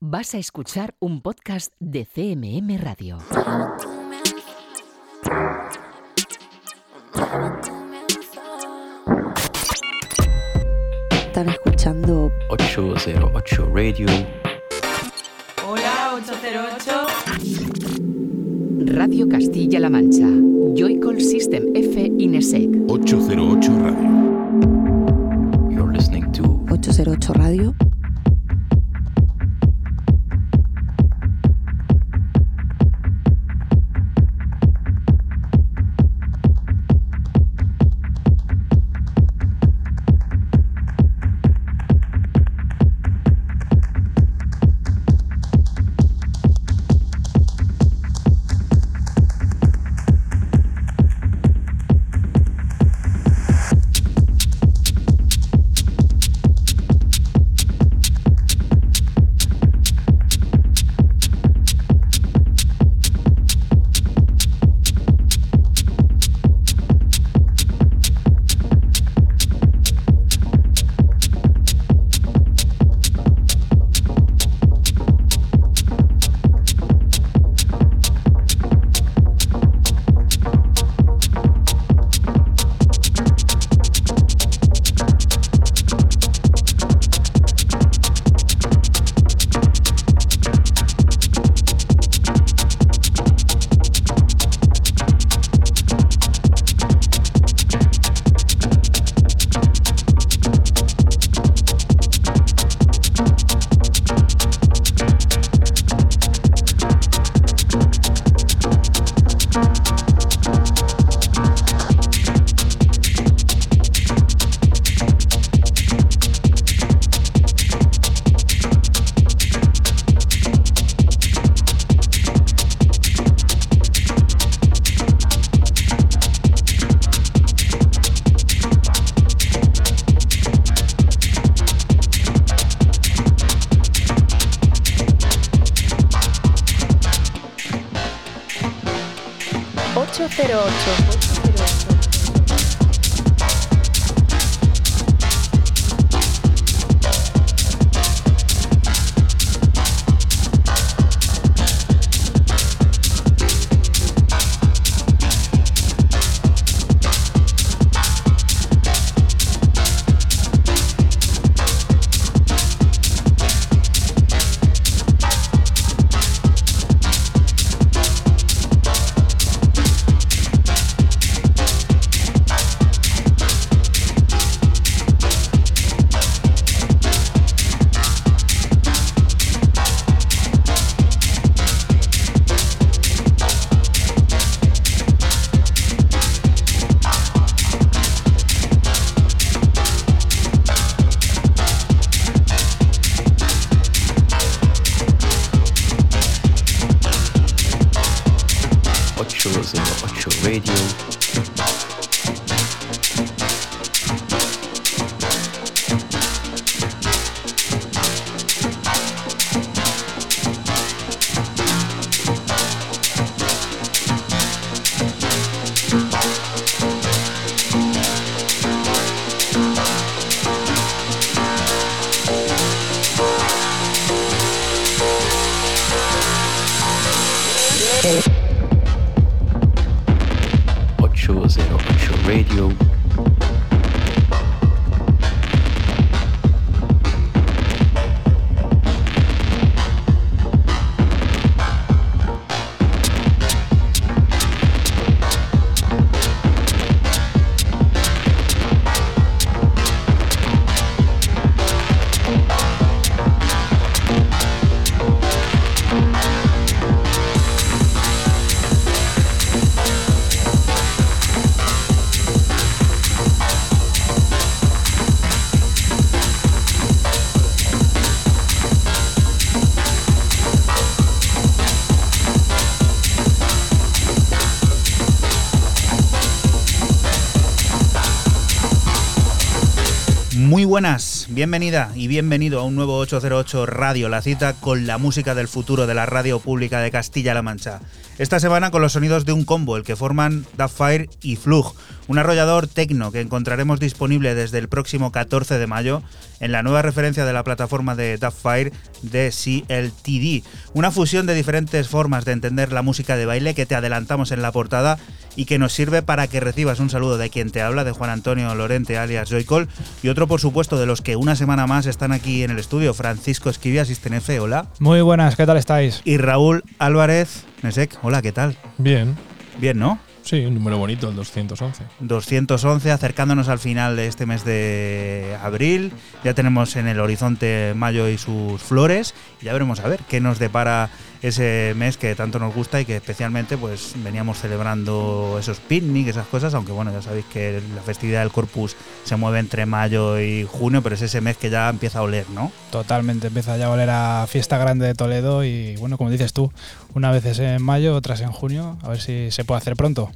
Vas a escuchar un podcast de CMM Radio. Están escuchando 808 Radio. Hola, 808. Radio Castilla-La Mancha. Joycall System F Inesec. 808 Radio. You're listening to 808 Radio. 808 Radio. Buenas, bienvenida y bienvenido a un nuevo 808 Radio, la cita con la música del futuro de la radio pública de Castilla-La Mancha. Esta semana con los sonidos de un combo, el que forman Fire y Flug, un arrollador tecno que encontraremos disponible desde el próximo 14 de mayo en la nueva referencia de la plataforma de Fire de CLTD. Una fusión de diferentes formas de entender la música de baile que te adelantamos en la portada y que nos sirve para que recibas un saludo de quien te habla, de Juan Antonio Lorente alias Joycol, y otro por supuesto de los que una semana más están aquí en el estudio, Francisco Esquivia, Sistenefe, hola. Muy buenas, ¿qué tal estáis? Y Raúl Álvarez, Nesek, hola, ¿qué tal? Bien. Bien, ¿no? Sí, un número bonito, el 211. 211, acercándonos al final de este mes de abril. Ya tenemos en el horizonte mayo y sus flores. Ya veremos a ver qué nos depara ese mes que tanto nos gusta y que especialmente pues veníamos celebrando esos picnics, esas cosas, aunque bueno, ya sabéis que la festividad del Corpus se mueve entre mayo y junio, pero es ese mes que ya empieza a oler, ¿no? Totalmente, empieza ya a oler a fiesta grande de Toledo y bueno, como dices tú, una vez es en mayo, otras en junio, a ver si se puede hacer pronto.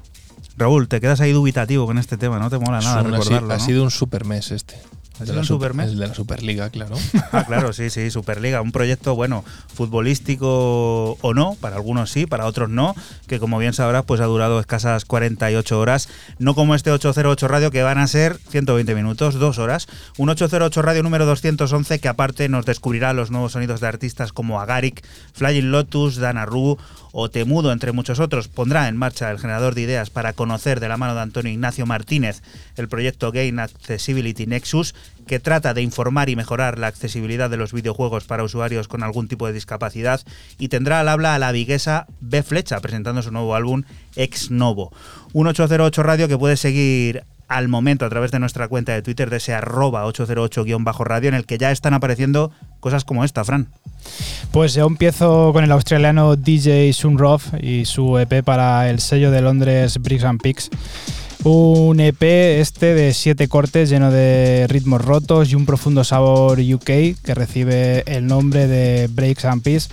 Raúl, te quedas ahí dubitativo con este tema, no te mola nada recordarlo. Ha sido un super mes este. De, la super, el de la Superliga, claro. Ah, claro, sí, sí, Superliga. Un proyecto, bueno, futbolístico o no, para algunos sí, para otros no, que como bien sabrás, pues ha durado escasas 48 horas, no como este 808 Radio, que van a ser 120 minutos, dos horas. Un 808 Radio número 211, que aparte nos descubrirá los nuevos sonidos de artistas como Agaric, Flying Lotus, Dana Rue o Temudo, entre muchos otros, pondrá en marcha el generador de ideas para conocer de la mano de Antonio Ignacio Martínez el proyecto Gain Accessibility Nexus, que trata de informar y mejorar la accesibilidad de los videojuegos para usuarios con algún tipo de discapacidad, y tendrá al habla a la viguesa B Flecha presentando su nuevo álbum Ex Novo. Un 808 Radio que puede seguir al momento a través de nuestra cuenta de Twitter de ese arroba 808-radio en el que ya están apareciendo cosas como esta, Fran. Pues yo empiezo con el australiano DJ Sunroff y su EP para el sello de Londres Bricks and Picks. Un EP este de siete cortes lleno de ritmos rotos y un profundo sabor UK que recibe el nombre de Breaks and Peace,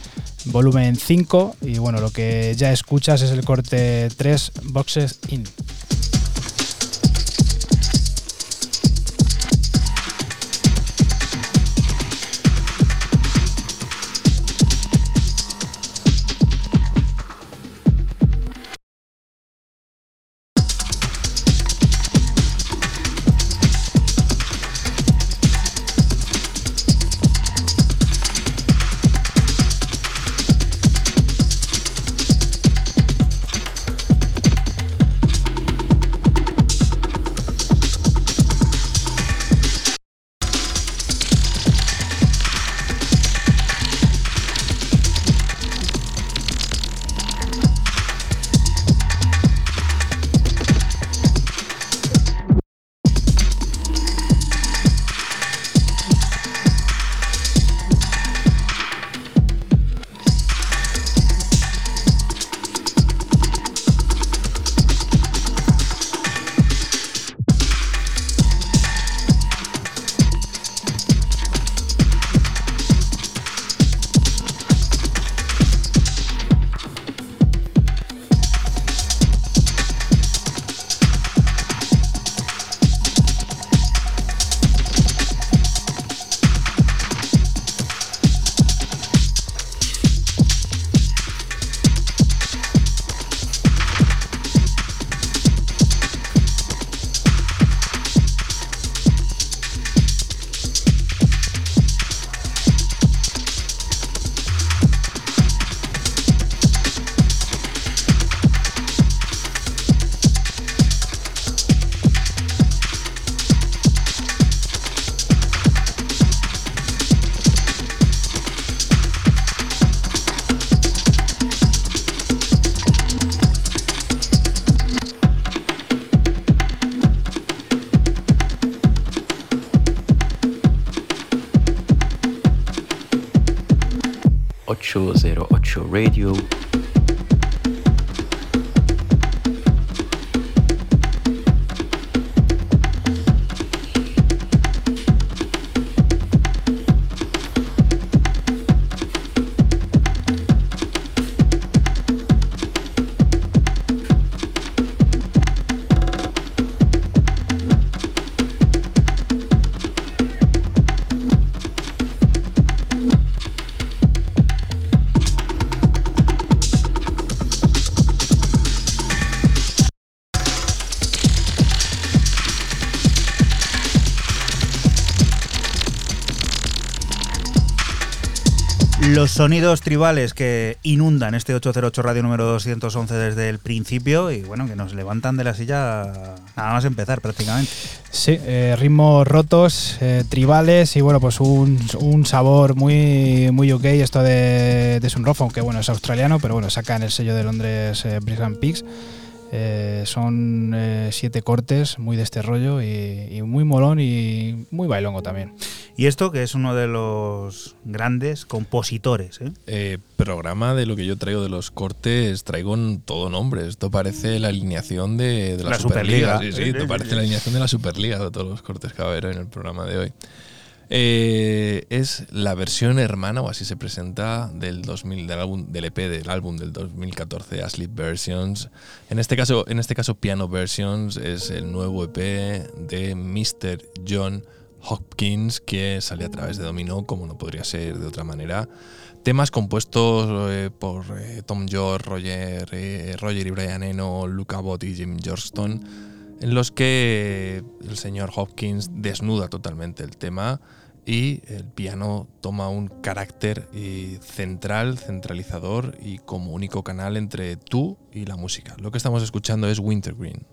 volumen 5. Y bueno, lo que ya escuchas es el corte 3 Boxes In. Sonidos tribales que inundan este 808 radio número 211 desde el principio y bueno, que nos levantan de la silla nada más empezar prácticamente. Sí, eh, ritmos rotos, eh, tribales y bueno, pues un, un sabor muy, muy ok esto de, de Sunrof, aunque bueno, es australiano, pero bueno, saca en el sello de Londres eh, Bricks and Peaks. Eh, son eh, siete cortes muy de este rollo y muy molón y muy bailongo también. Y esto que es uno de los grandes compositores. ¿eh? Eh, programa de lo que yo traigo de los cortes, traigo en todo nombre. Esto parece la alineación de, de la, La Superliga. Superliga. Sí, sí, esto parece la alineación de la Superliga de todos los cortes que va a haber en el programa de hoy. Eh, es la versión hermana, o así se presenta, del 2000, del, álbum, del EP del álbum del 2014, Asleep Versions. En este caso, en este caso, Piano Versions es el nuevo EP de Mr. John Hopkins que sale a través de Domino, como no podría ser de otra manera. Temas compuestos eh, por eh, Tom York, Roger, eh, Roger y Brian Eno, Luca Bott y Jim Johnston, en los que el señor Hopkins desnuda totalmente el tema y el piano toma un carácter eh, central, centralizador y como único canal entre tú y la música. Lo que estamos escuchando es Wintergreen.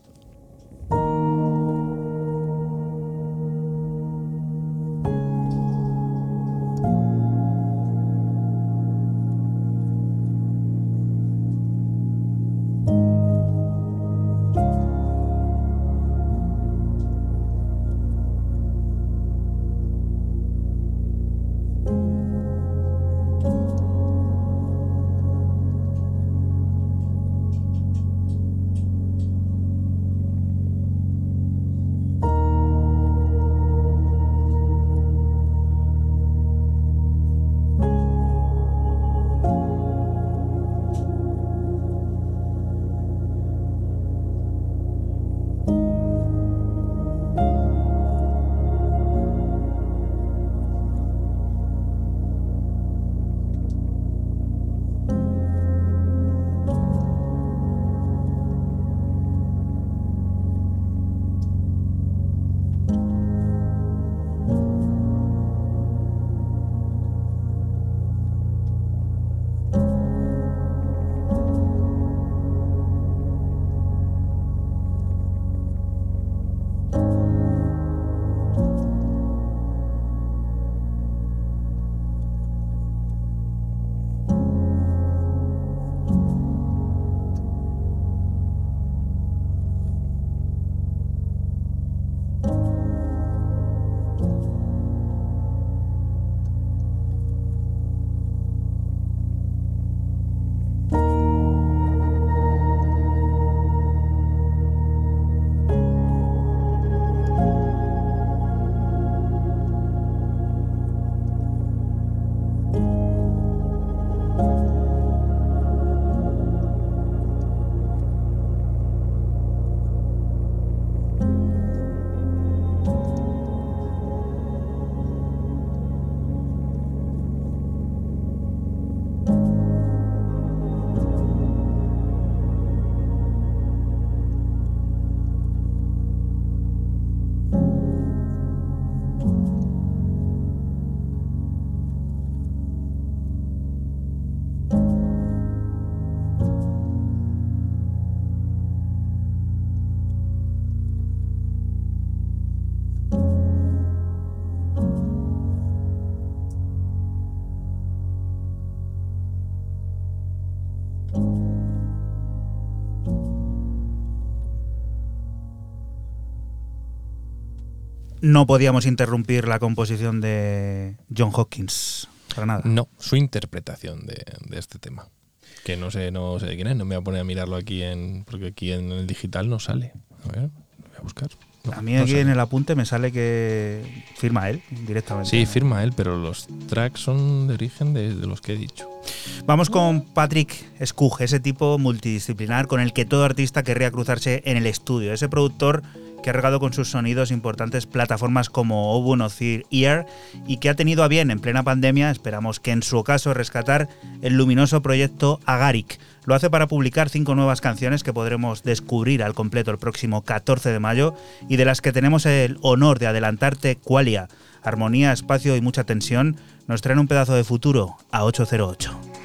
No podíamos interrumpir la composición de John Hopkins. Para nada. No, su interpretación de, de este tema. Que no sé, no sé de quién es, no me voy a poner a mirarlo aquí en. porque aquí en el digital no sale. A ver, lo voy a buscar. No, A mí aquí en el apunte me sale que firma él directamente. Sí, firma él, pero los tracks son de origen de, de los que he dicho. Vamos con Patrick Skug, ese tipo multidisciplinar con el que todo artista querría cruzarse en el estudio. Ese productor que ha regado con sus sonidos importantes plataformas como Obun o Ear y que ha tenido a bien en plena pandemia, esperamos que en su caso rescatar el luminoso proyecto Agaric. Lo hace para publicar cinco nuevas canciones que podremos descubrir al completo el próximo 14 de mayo y de las que tenemos el honor de adelantarte Qualia. Armonía, espacio y mucha tensión nos traen un pedazo de futuro a 808.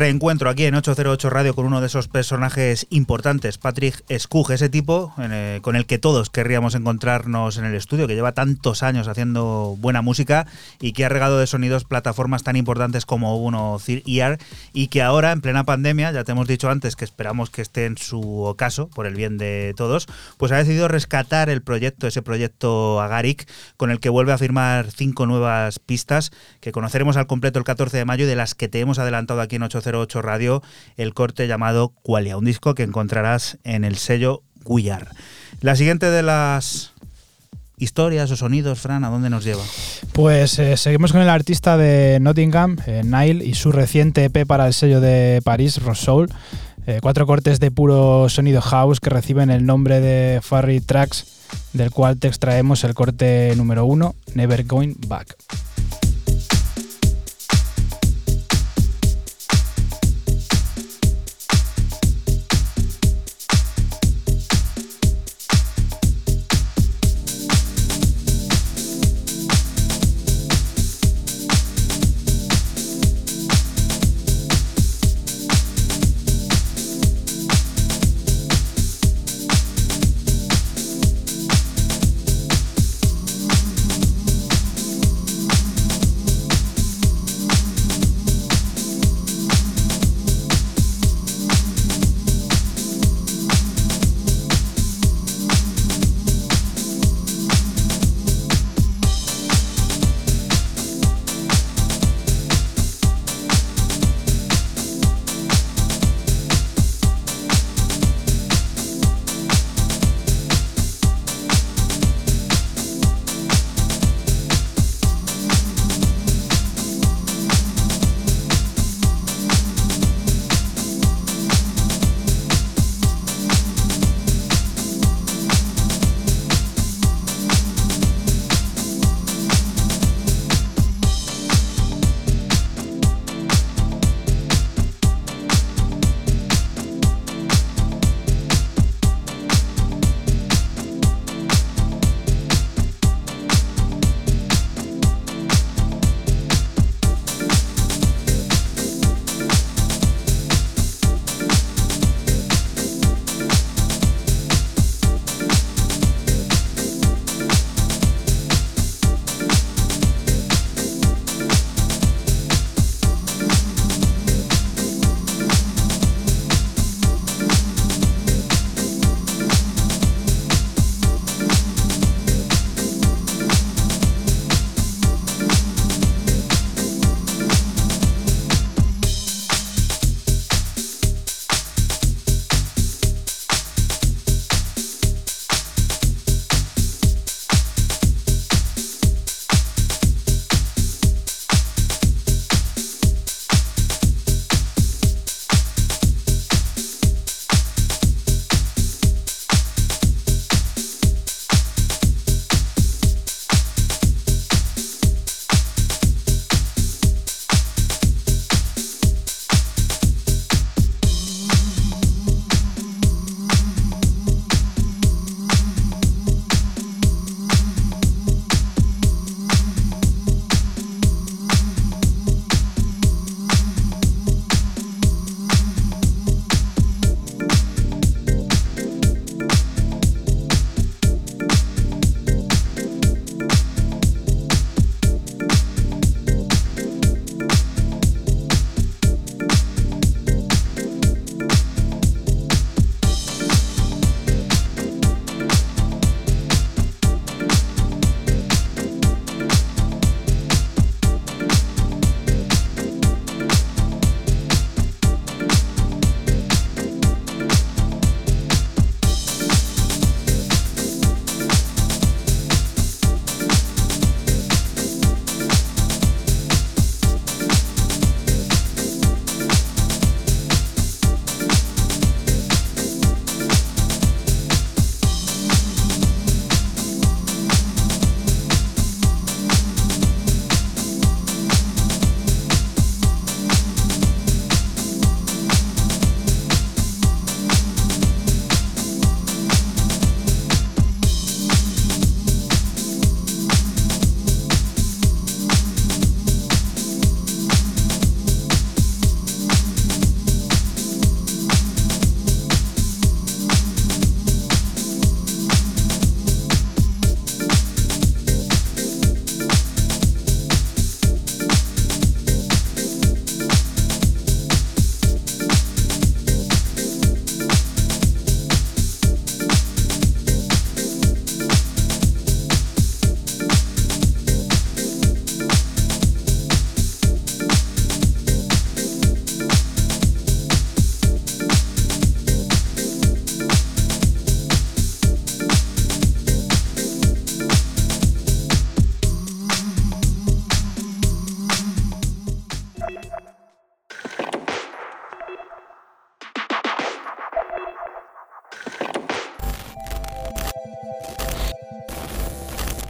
Encuentro aquí en 808 Radio con uno de esos personajes importantes, Patrick Skug, ese tipo eh, con el que todos querríamos encontrarnos en el estudio, que lleva tantos años haciendo buena música y que ha regado de sonidos plataformas tan importantes como uno Ear y que ahora en plena pandemia, ya te hemos dicho antes que esperamos que esté en su ocaso, por el bien de todos, pues ha decidido rescatar el proyecto, ese proyecto Agaric, con el que vuelve a firmar cinco nuevas pistas que conoceremos al completo el 14 de mayo y de las que te hemos adelantado aquí en 808 Radio el corte llamado Qualia, un disco que encontrarás en el sello Guyar. La siguiente de las historias o sonidos, Fran, ¿a dónde nos lleva? Pues eh, seguimos con el artista de Nottingham, eh, Nile, y su reciente EP para el sello de París, Rosoul. Eh, cuatro cortes de puro sonido house que reciben el nombre de Furry Tracks, del cual te extraemos el corte número uno, Never Going Back.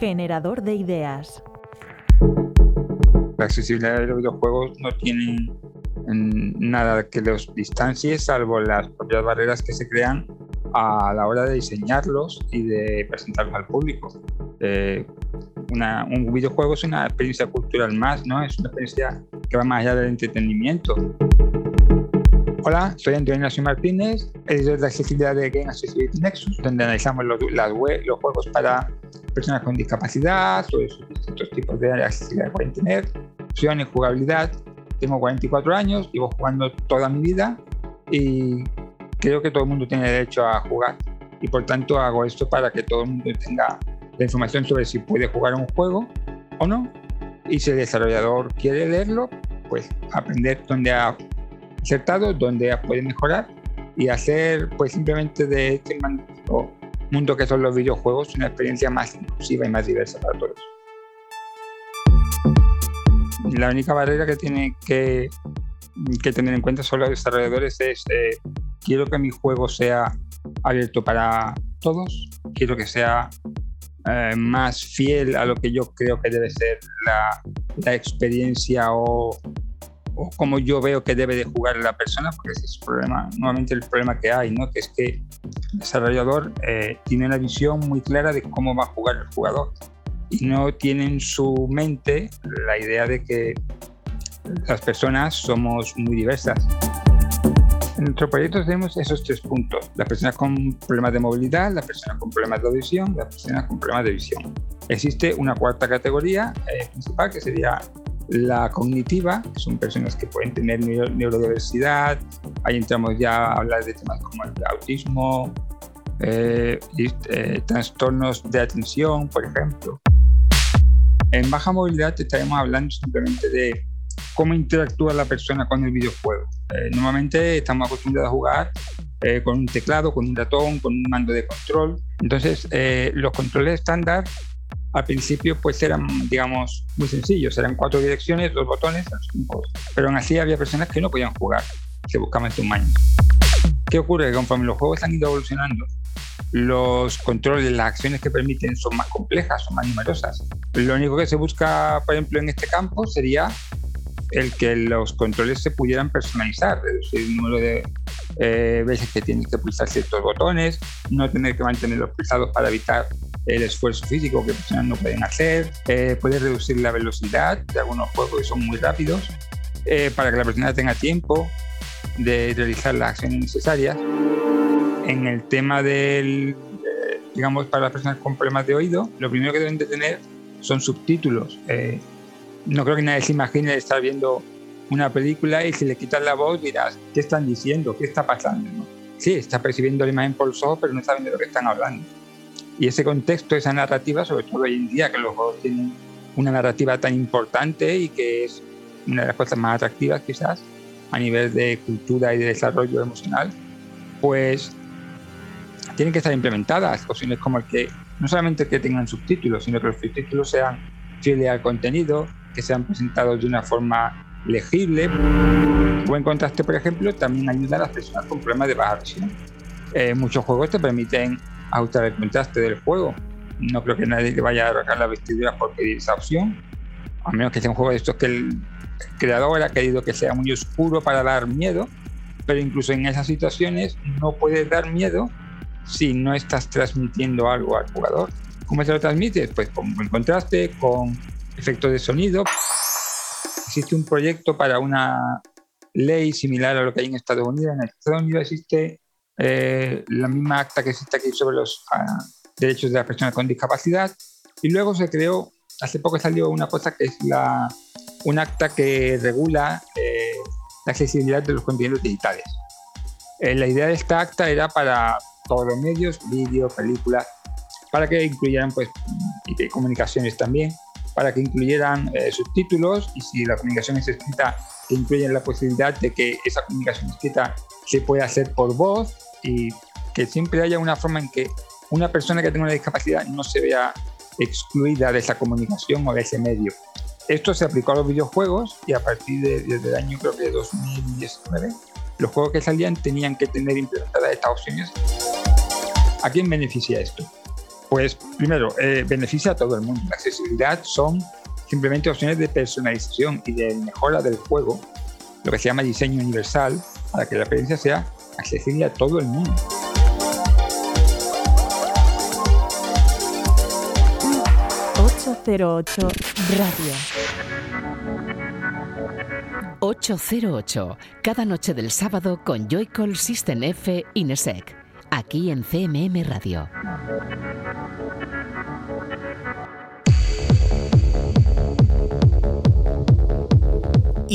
Generador de ideas. La accesibilidad de los videojuegos no tiene nada que los distancie, salvo las propias barreras que se crean a la hora de diseñarlos y de presentarlos al público. Eh, un videojuego es una experiencia cultural más, ¿no? Es una experiencia que va más allá del entretenimiento. Hola, soy Antonio Ignacio Martínez, editor de accesibilidad de Game Accessibility Nexus, donde analizamos los, las web, los juegos para personas con discapacidad, sobre sus distintos tipos de accesibilidad que pueden tener, opciones, jugabilidad. Tengo 44 años, llevo jugando toda mi vida y creo que todo el mundo tiene derecho a jugar. Y por tanto hago esto para que todo el mundo tenga la información sobre si puede jugar un juego o no. Y si el desarrollador quiere leerlo, pues aprender dónde ha acertado, donde puede mejorar y hacer pues simplemente de este mundo que son los videojuegos una experiencia más inclusiva y más diversa para todos. La única barrera que tiene que, tener en cuenta son los desarrolladores es eh, quiero que mi juego sea abierto para todos, quiero que sea eh, más fiel a lo que yo creo que debe ser la, la experiencia o o como yo veo que debe de jugar la persona, porque ese es el problema, nuevamente el problema que hay, ¿no? que es que el desarrollador eh, tiene una visión muy clara de cómo va a jugar el jugador y no tiene en su mente la idea de que las personas somos muy diversas. En nuestro proyecto tenemos esos tres puntos. Las personas con problemas de movilidad, las personas con problemas de audición, las personas con problemas de visión. Existe una cuarta categoría eh, principal que sería la cognitiva, que son personas que pueden tener neurodiversidad, ahí entramos ya a hablar de temas como el autismo, eh, eh, trastornos de atención, por ejemplo. En baja movilidad estaremos hablando simplemente de cómo interactúa la persona con el videojuego. Eh, normalmente estamos acostumbrados a jugar con un teclado, con un ratón, con un mando de control. Entonces, los controles estándar al principio pues eran, digamos, muy sencillos, eran cuatro direcciones, dos botones, pero aún así había personas que no podían jugar, se buscaban su maña. ¿Qué ocurre? Que conforme los juegos han ido evolucionando, los controles, las acciones que permiten son más complejas, son más numerosas. Lo único que se busca, por ejemplo, en este campo sería el que los controles se pudieran personalizar, reducir el número de eh, veces que tienes que pulsar ciertos botones, no tener que mantenerlos pulsados para evitar el esfuerzo físico que personas no pueden hacer, eh, puede reducir la velocidad de algunos juegos que son muy rápidos, eh, para que la persona tenga tiempo de realizar las acciones necesarias. En el tema del, eh, digamos, para las personas con problemas de oído, lo primero que deben de tener son subtítulos. no creo que nadie se imagine estar viendo una película y si le quitas la voz dirás, ¿qué están diciendo? ¿Qué está pasando? Sí, está percibiendo la imagen por los ojos, pero no está viendo lo que están hablando. Y ese contexto, esa narrativa, sobre todo hoy en día que los juegos tienen una narrativa tan importante y que es una de las cosas más atractivas quizás a nivel de cultura y de desarrollo emocional, pues tienen que estar implementadas opciones como el que no solamente que tengan subtítulos, sino que los subtítulos sean fieles al contenido, que sean presentados de una forma legible. Buen contraste, por ejemplo, también ayuda a las personas con problemas de baja visión. Eh, muchos juegos te permiten ajustar el contraste del juego. No creo que nadie te vaya a arrancar la vestidura por pedir esa opción, a menos que sea un juego de estos que el creador ha querido que sea muy oscuro para dar miedo, pero incluso en esas situaciones no puedes dar miedo si no estás transmitiendo algo al jugador. ¿Cómo se lo transmites? Pues con el contraste, con efectos de sonido. Existe un proyecto para una ley similar a lo que hay en Estados Unidos. En Estados Unidos existe eh, la misma acta que existe aquí sobre los ah, derechos de las personas con discapacidad. Y luego se creó, hace poco salió una cosa que es la, un acta que regula eh, la accesibilidad de los contenidos digitales. Eh, la idea de esta acta era para todos los medios, vídeo, películas, para que incluyeran pues, y comunicaciones también, para que incluyeran subtítulos y si la comunicación es escrita, que incluyan la posibilidad de que esa comunicación escrita se pueda hacer por voz y que siempre haya una forma en que una persona que tenga una discapacidad no se vea excluida de esa comunicación o de ese medio. Esto se aplicó a los videojuegos y a partir de, desde el año creo que 2019 los juegos que salían tenían que tener implementadas estas opciones. ¿A quién beneficia esto? Pues primero, eh, beneficia a todo el mundo. La accesibilidad son simplemente opciones de personalización y de mejora del juego, lo que se llama diseño universal, para que la experiencia sea accesible a todo el mundo. ...808 Radio. 808, cada noche del sábado con Joycall System F Inesec, aquí en CMM Radio.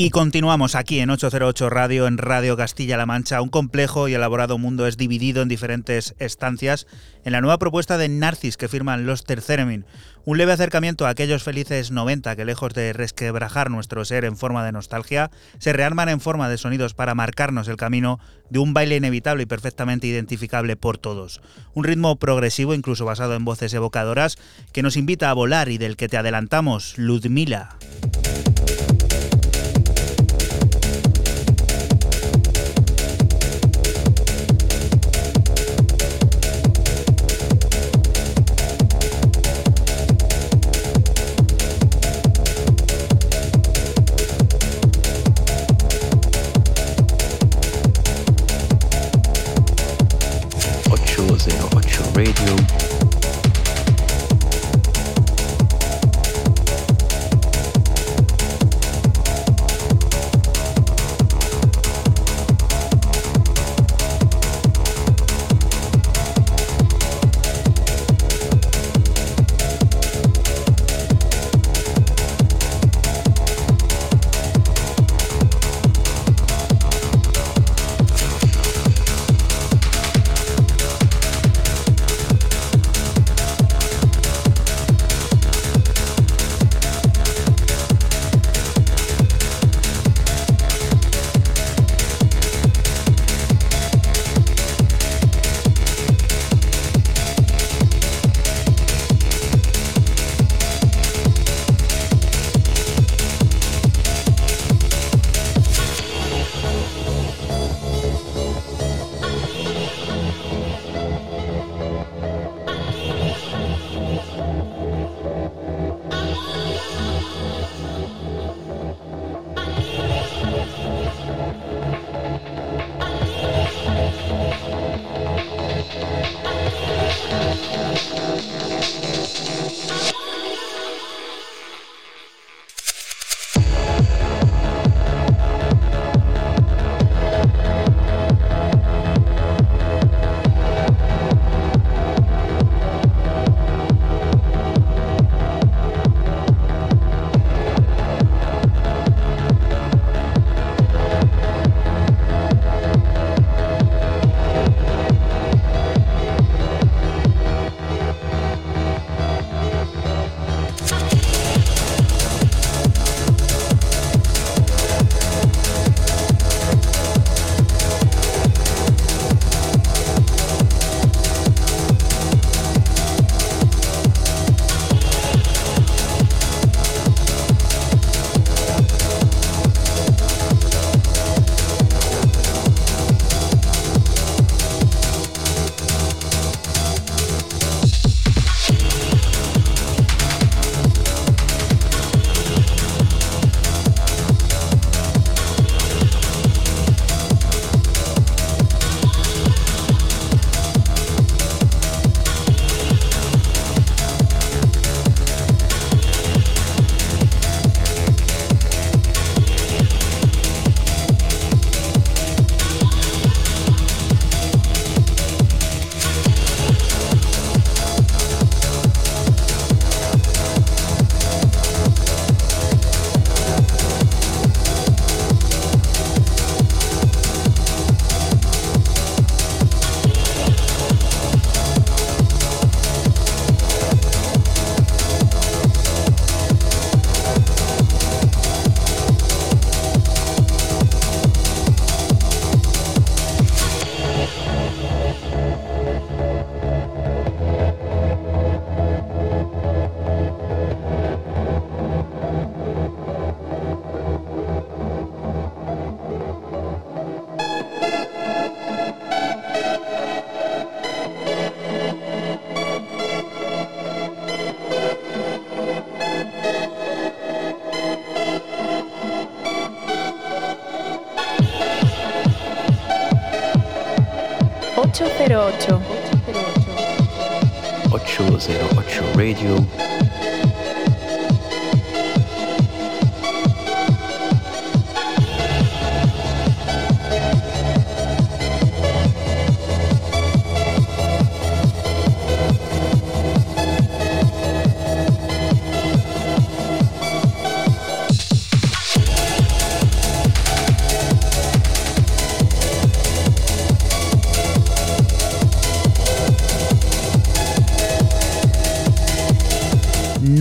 Y continuamos aquí en 808 Radio, en Radio Castilla-La Mancha. Un complejo y elaborado mundo es dividido en diferentes estancias en la nueva propuesta de Narcis que firman los Terceremin. Un leve acercamiento a aquellos felices 90 que lejos de resquebrajar nuestro ser en forma de nostalgia, se rearman en forma de sonidos para marcarnos el camino de un baile inevitable y perfectamente identificable por todos. Un ritmo progresivo, incluso basado en voces evocadoras, que nos invita a volar y del que te adelantamos, Ludmila. Radio.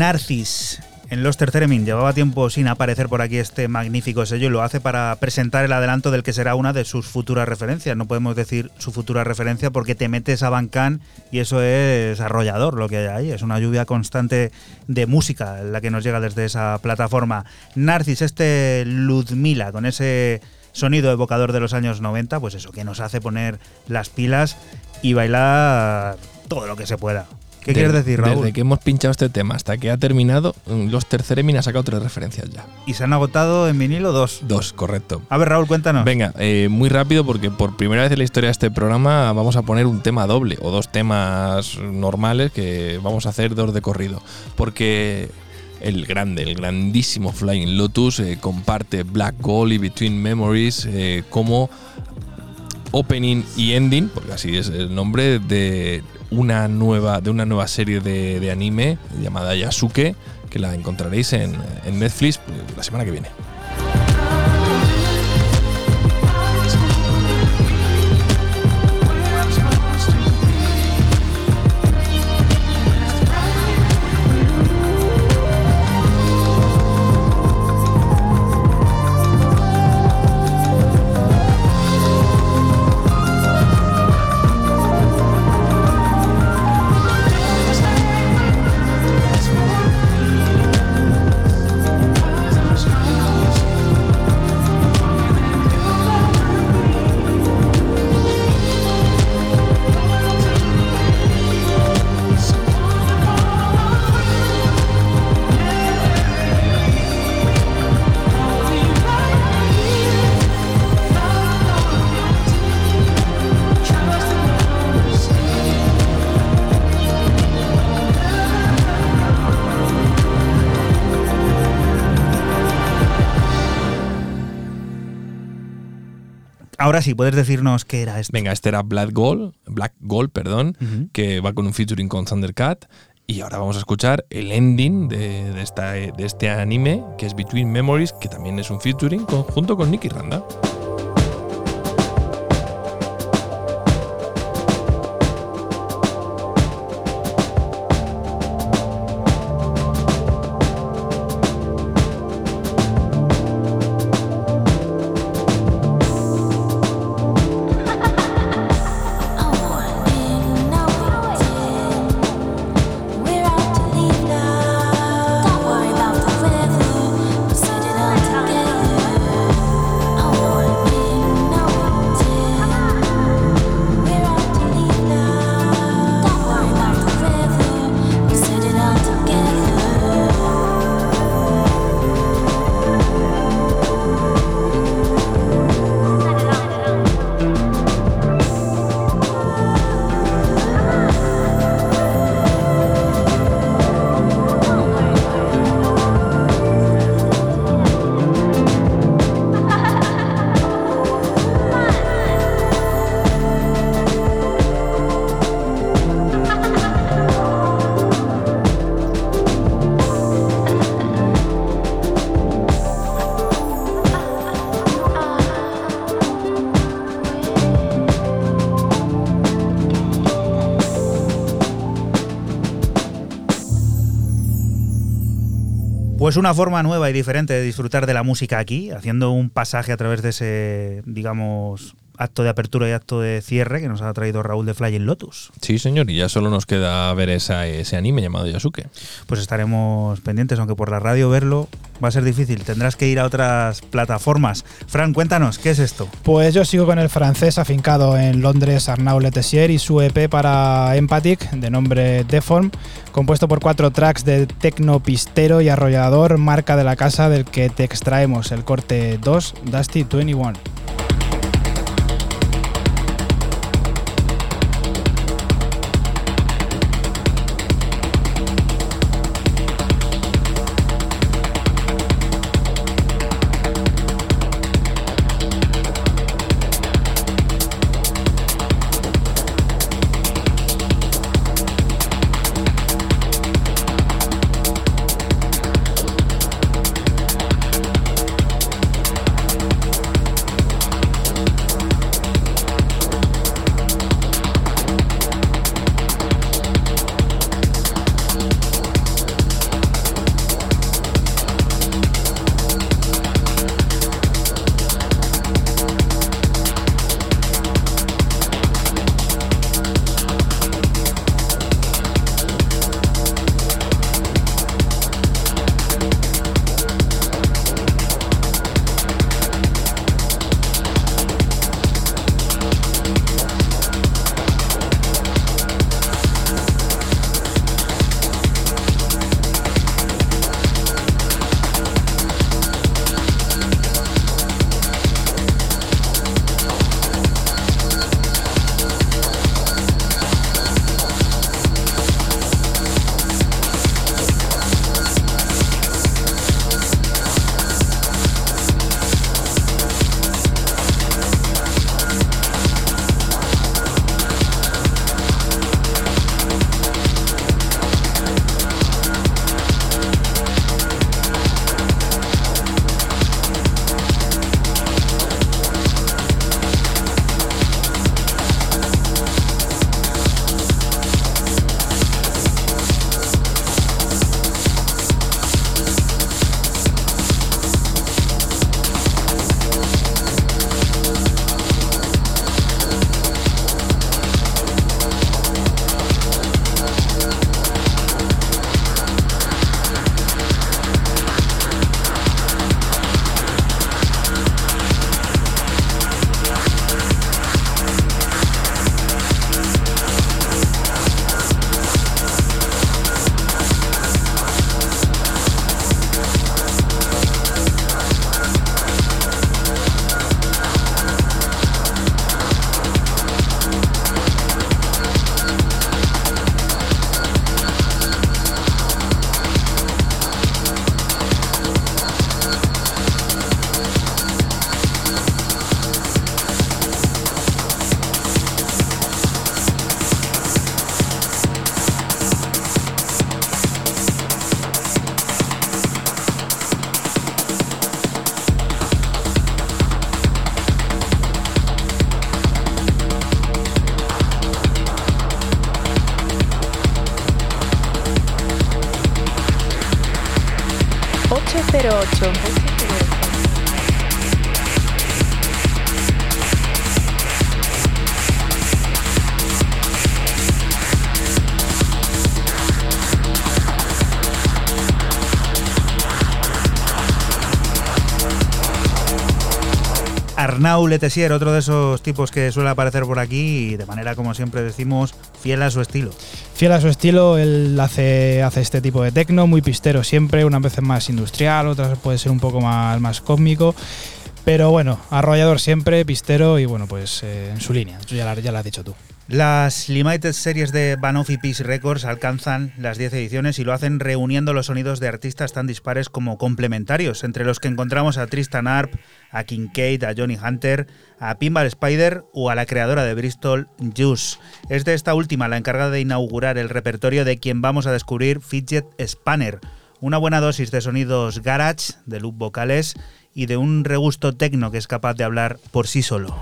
Narcis. En los Terceremin llevaba tiempo sin aparecer por aquí este magnífico sello y lo hace para presentar el adelanto del que será una de sus futuras referencias. No podemos decir su futura referencia porque te metes a Bancan y eso es arrollador lo que hay ahí. Es una lluvia constante de música la que nos llega desde esa plataforma. Narcis, este Ludmila con ese sonido evocador de los años 90, pues eso, que nos hace poner las pilas y bailar todo lo que se pueda. ¿Qué De- quieres decir, Raúl? Desde que hemos pinchado este tema hasta que ha terminado, mm, los Terceremin ha sacado tres referencias ya. ¿Y se han agotado en vinilo dos? Dos, correcto. A ver, Raúl, cuéntanos. Venga, eh, muy rápido porque por primera vez en la historia de este programa vamos a poner un tema doble o dos temas normales que vamos a hacer dos de corrido. Porque el grande, el grandísimo Flying Lotus eh, comparte Black Gold y Between Memories eh, como opening y ending, porque así es el nombre de una nueva, de una nueva serie de, anime llamada Yasuke, que la encontraréis en, Netflix eh, la semana que viene. Ahora sí, puedes decirnos qué era esto. Venga, este era Black Gold, Black Gold, perdón, que va con un featuring con Thundercat. Y ahora vamos a escuchar el ending de, de esta, de este anime, que es Between Memories, que también es un featuring con- junto con Nicky Randa. Una forma nueva y diferente de disfrutar de la música aquí, haciendo un pasaje a través de ese, digamos, acto de apertura y acto de cierre que nos ha traído Raúl de Flying Lotus. Sí, señor, y ya solo nos queda ver esa- ese anime llamado Yasuke. Pues estaremos pendientes, aunque por la radio verlo va a ser difícil. Tendrás que ir a otras plataformas. Fran, cuéntanos, ¿qué es esto? Pues yo sigo con el francés afincado en Londres Arnaud Letessier y su EP para Empathic, de nombre Deform, compuesto por cuatro tracks de tecno pistero y arrollador, marca de la casa del que te extraemos el corte 2, Dusty 21. Arnau Letessier, otro de esos tipos que suele aparecer por aquí y de manera, como siempre decimos, fiel a su estilo. Fiel a su estilo, él hace, hace este tipo de tecno, muy pistero siempre, unas veces más industrial, otras puede ser un poco más, más cósmico. Pero bueno, arrollador siempre, pistero y bueno, pues eh, en su línea, ya la, ya la has dicho tú. Las Limited Series de Banoff y Peace Records alcanzan las 10 ediciones y lo hacen reuniendo los sonidos de artistas tan dispares como complementarios, entre los que encontramos a Tristan Arp, a Kincaid, a Johnny Hunter, a Pinball Spider o a la creadora de Bristol, Juice. Es de esta última la encargada de inaugurar el repertorio de quien vamos a descubrir Fidget Spanner, una buena dosis de sonidos garage, de loop vocales y de un regusto tecno que es capaz de hablar por sí solo.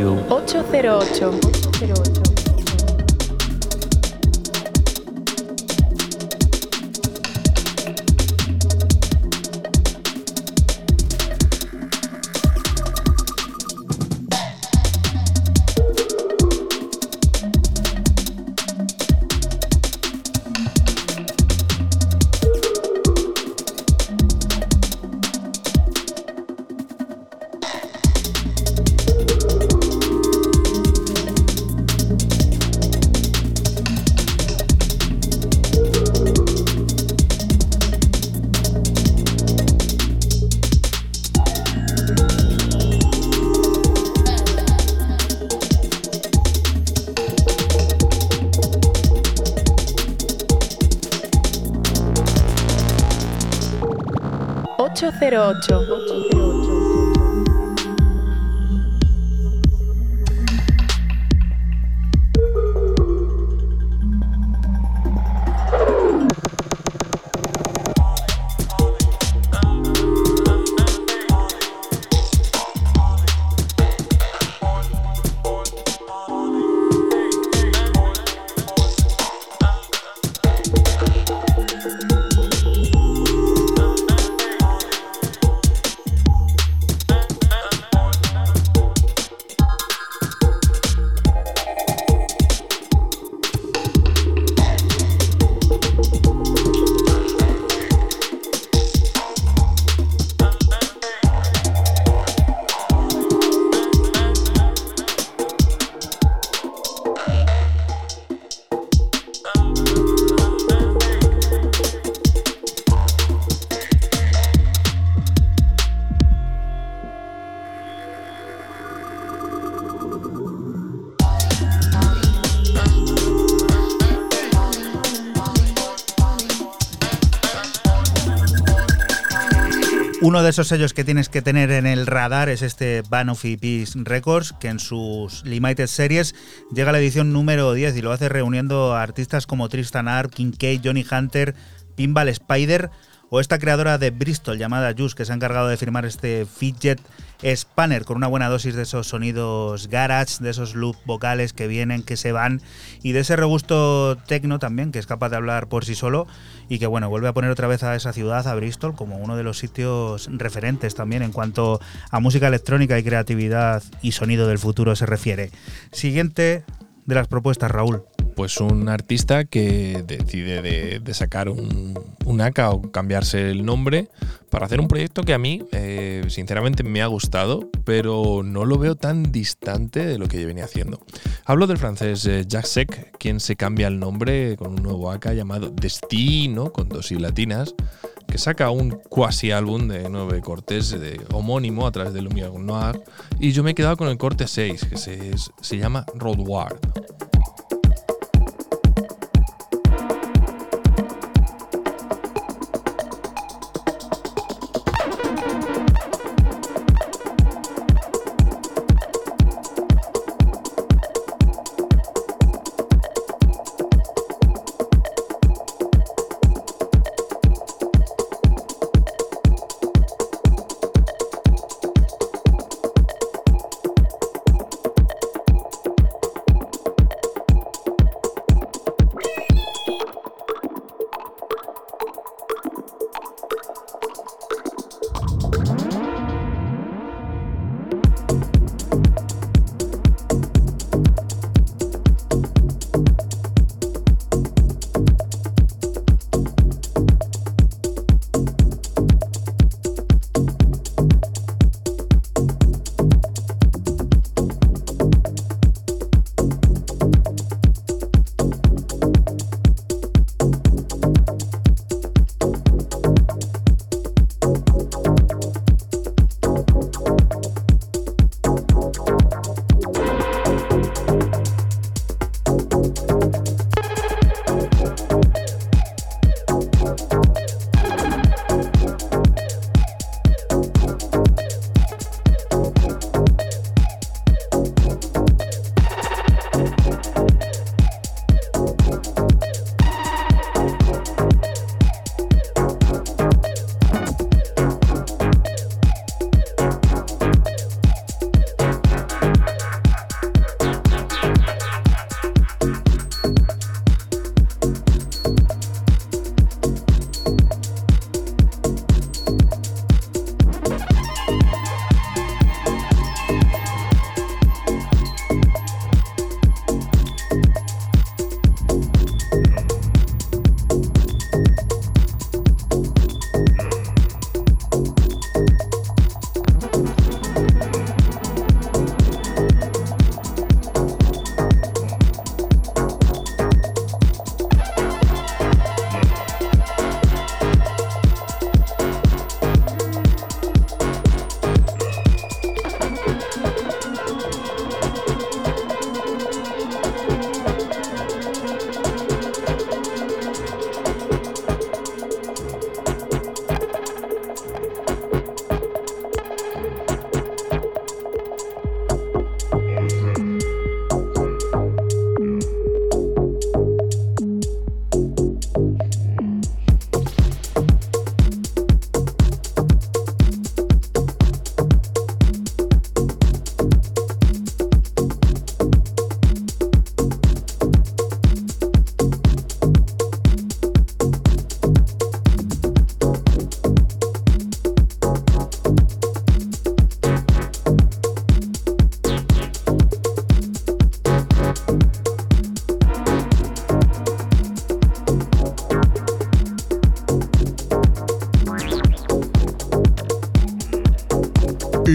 Radio 808. 808. número Uno de esos sellos que tienes que tener en el radar es este Banofy Peace Records, que en sus Limited Series llega a la edición número 10 y lo hace reuniendo a artistas como Tristan Arp, Kincaid, Johnny Hunter, Pinball Spider o esta creadora de Bristol llamada Juice, que se ha encargado de firmar este Fidget Spanner con una buena dosis de esos sonidos garage, de esos loop vocales que vienen, que se van y de ese robusto techno también que es capaz de hablar por sí solo y que bueno, vuelve a poner otra vez a esa ciudad, a Bristol, como uno de los sitios referentes también en cuanto a música electrónica y creatividad y sonido del futuro se refiere. Siguiente de las propuestas, Raúl pues un artista que decide de, sacar un, un, o cambiarse el nombre para hacer un proyecto que a mí, eh, sinceramente, me ha gustado, pero no lo veo tan distante de lo que yo venía haciendo. Hablo del francés eh, Jacques Sec, quien se cambia el nombre con un nuevo AK llamado Destino, con dos y latinas, que saca un cuasi álbum de nueve cortes de homónimo a través de Lumia Noir y yo me he quedado con el corte 6 que se, se llama Road War.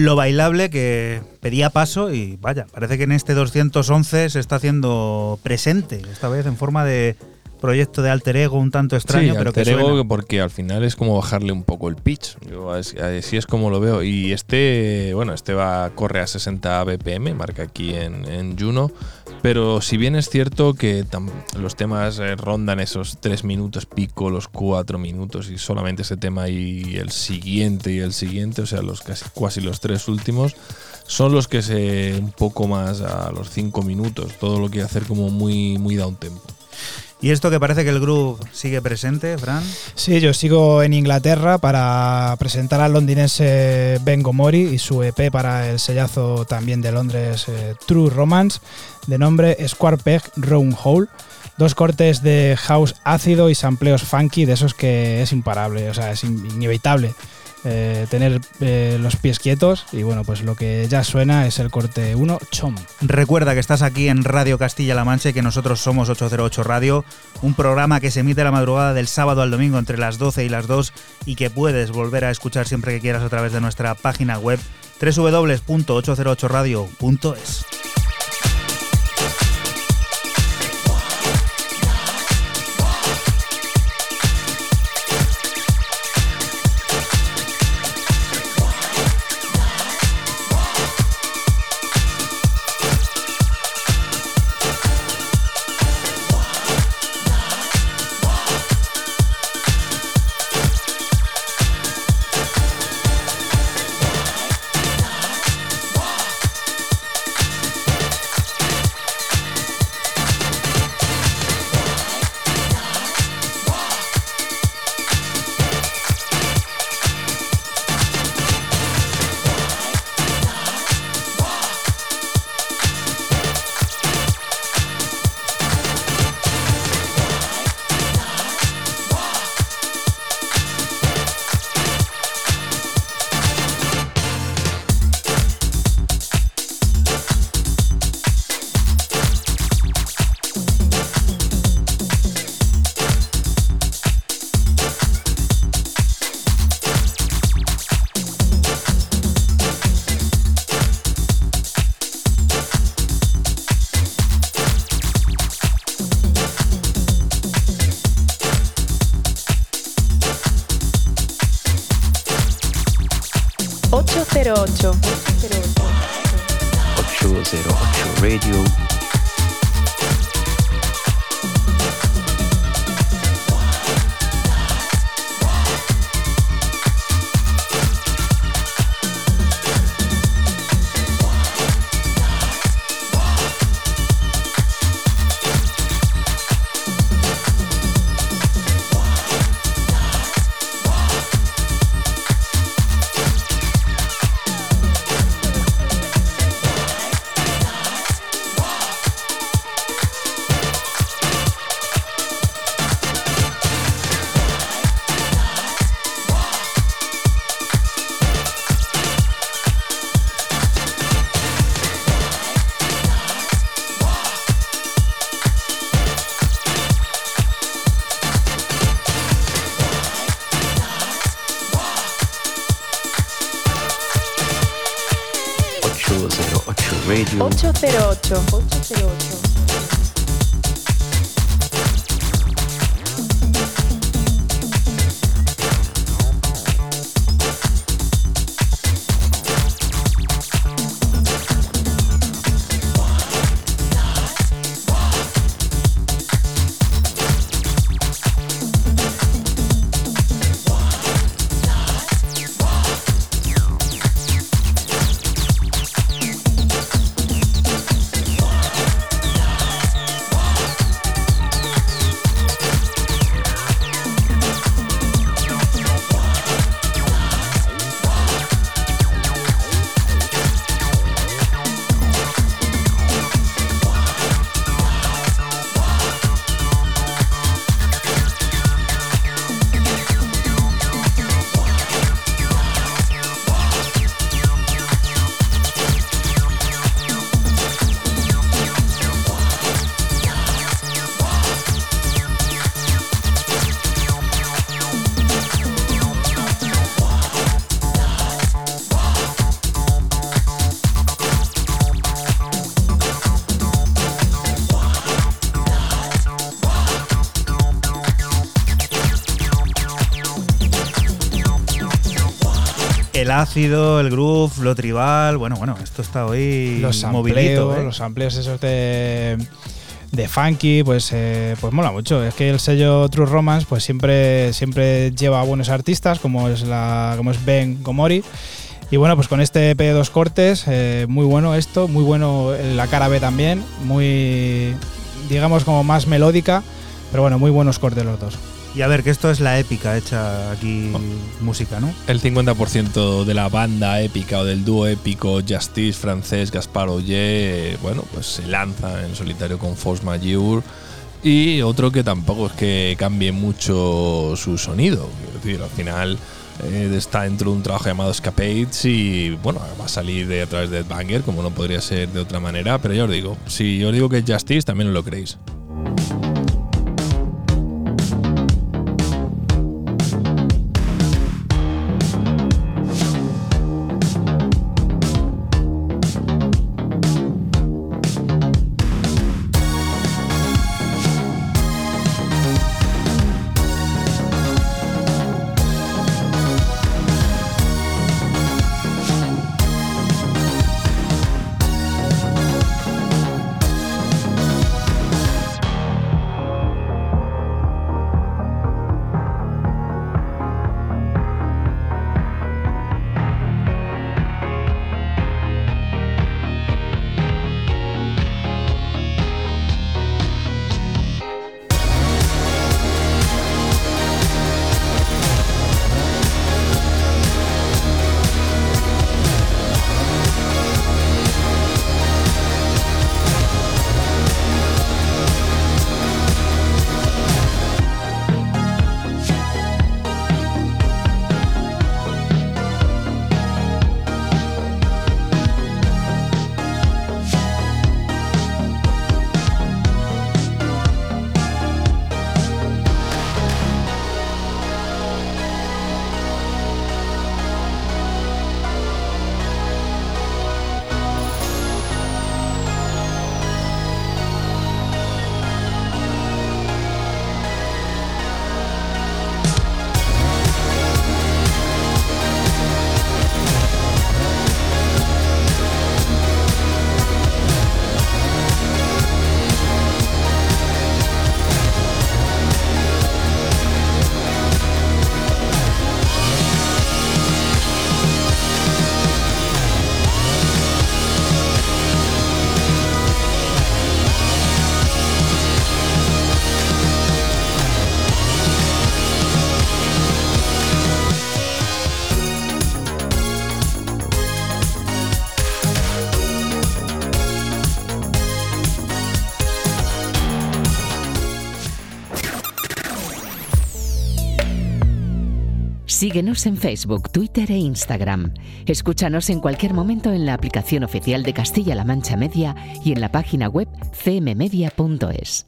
Lo bailable que pedía paso y vaya, parece que en este 211 se está haciendo presente, esta vez en forma de proyecto de alter ego un tanto extraño, sí, pero alter que ego porque al final es como bajarle un poco el pitch. Yo así, así es como lo veo. Y este, bueno, este va corre a 60 BPM, marca aquí en, en Juno. Pero si bien es cierto que los temas eh, rondan esos 3 minutos pico, los 4 minutos, y solamente ese tema y el siguiente y el siguiente, o sea, los casi, casi los tres últimos, son los que se un poco más a los 5 minutos. Todo lo que hacer como muy, muy down. ¿Y esto que parece que el groove sigue presente, Fran? Sí, yo sigo en Inglaterra para presentar al londinense Ben Gomori y su EP para el sellazo también de Londres eh, True Romance, de nombre Square Peg Round Hole. Dos cortes de house ácido y sampleos funky, de esos que es imparable, o sea, es inevitable. Eh, tener eh, los pies quietos y bueno, pues lo que ya suena es el corte 1, Chom. Recuerda que estás aquí en Radio Castilla-La Mancha y que nosotros somos 808 Radio, un programa que se emite la madrugada del sábado al domingo entre las 12 y las 2 y que puedes volver a escuchar siempre que quieras a través de nuestra página web www.808radio.es. ácido, el groove, lo tribal. Bueno, bueno, esto está hoy los movilito. ¿eh? Los amplios esos de, de funky, pues, eh, pues mola mucho. Es que el sello True Romance pues siempre, siempre lleva a buenos artistas, como es, la, como es Ben Gomori. Y bueno, pues con este EP de dos cortes, eh, muy bueno esto, muy bueno la cara B también, muy, digamos, como más melódica, pero bueno, muy buenos cortes los dos. Y a ver, que esto es la épica hecha aquí oh. música, ¿no? El 50% de la banda épica o del dúo épico Justice francés Gaspar Oye, bueno, pues se lanza en solitario con Force Majeure. Y otro que tampoco es que cambie mucho su sonido. Es decir, al final eh, está dentro de un trabajo llamado Escapades y bueno, va a salir de, a través de Banger, como no podría ser de otra manera. Pero ya os digo, si yo os digo que es Justice, también lo creéis. En Facebook, Twitter e Instagram. Escúchanos en cualquier momento en la aplicación oficial de Castilla-La Mancha Media y en la página web cmmedia.es.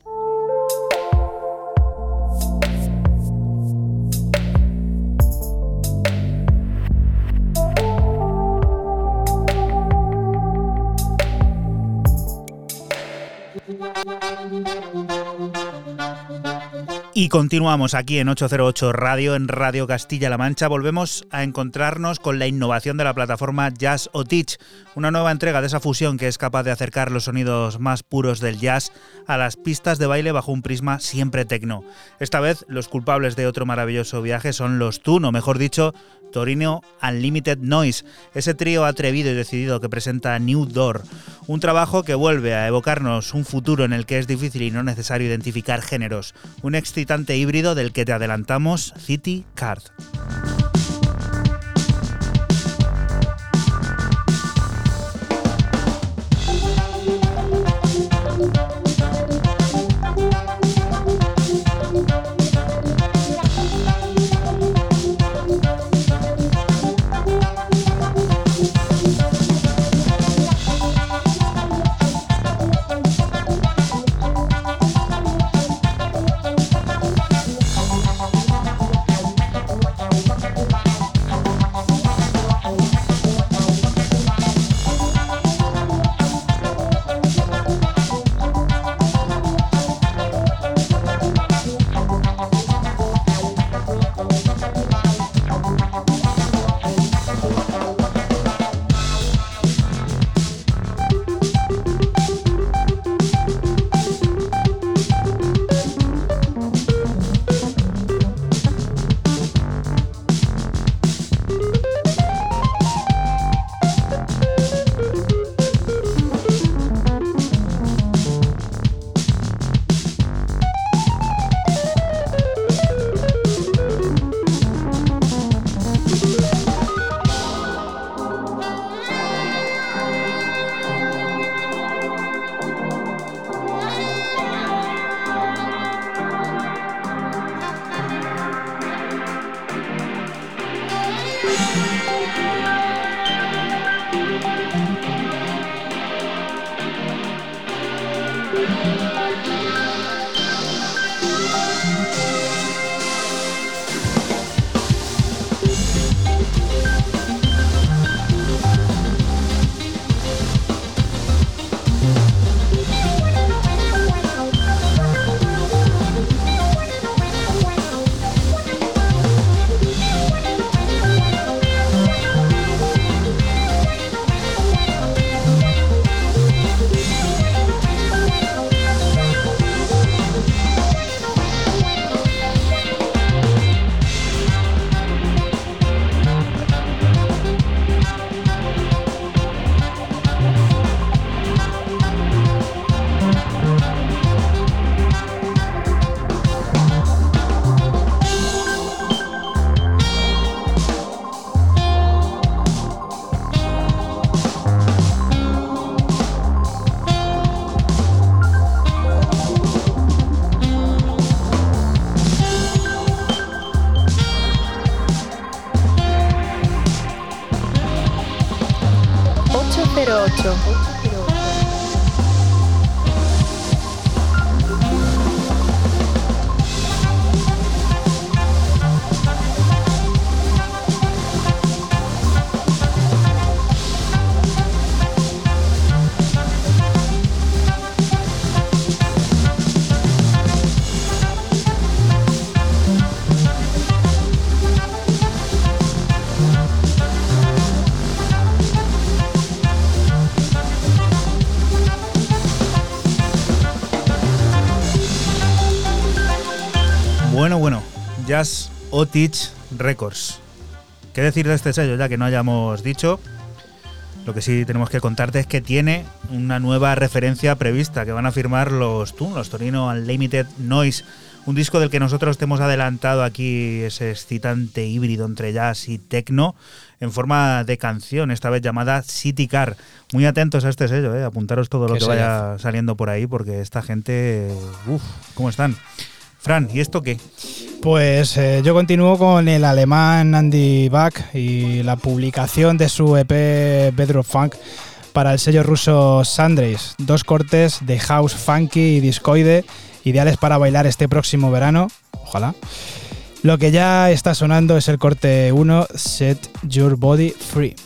Y continuamos aquí en 808 Radio, en Radio Castilla-La Mancha. Volvemos a encontrarnos con la innovación de la plataforma Jazz o Teach, una nueva entrega de esa fusión que es capaz de acercar los sonidos más puros del jazz a las pistas de baile bajo un prisma siempre tecno. Esta vez, los culpables de otro maravilloso viaje son los Tuno, mejor dicho, Torino Unlimited Noise, ese trío atrevido y decidido que presenta New Door, un trabajo que vuelve a evocarnos un futuro en el que es difícil y no necesario identificar géneros, un excitante híbrido del que te adelantamos City Card. Jazz Otich Records. ¿Qué decir de este sello ya que no hayamos dicho? Lo que sí tenemos que contarte es que tiene una nueva referencia prevista que van a firmar los TUN, los Torino Unlimited Noise, un disco del que nosotros te hemos adelantado aquí ese excitante híbrido entre jazz y techno en forma de canción, esta vez llamada City Car. Muy atentos a este sello, ¿eh? apuntaros todo lo que vaya saliendo por ahí porque esta gente, uff, ¿cómo están? Fran, ¿y esto qué? Pues eh, yo continúo con el alemán Andy Back y la publicación de su EP Bedrock Funk para el sello ruso Sandres. Dos cortes de house funky y discoide, ideales para bailar este próximo verano, ojalá. Lo que ya está sonando es el corte 1, Set Your Body Free.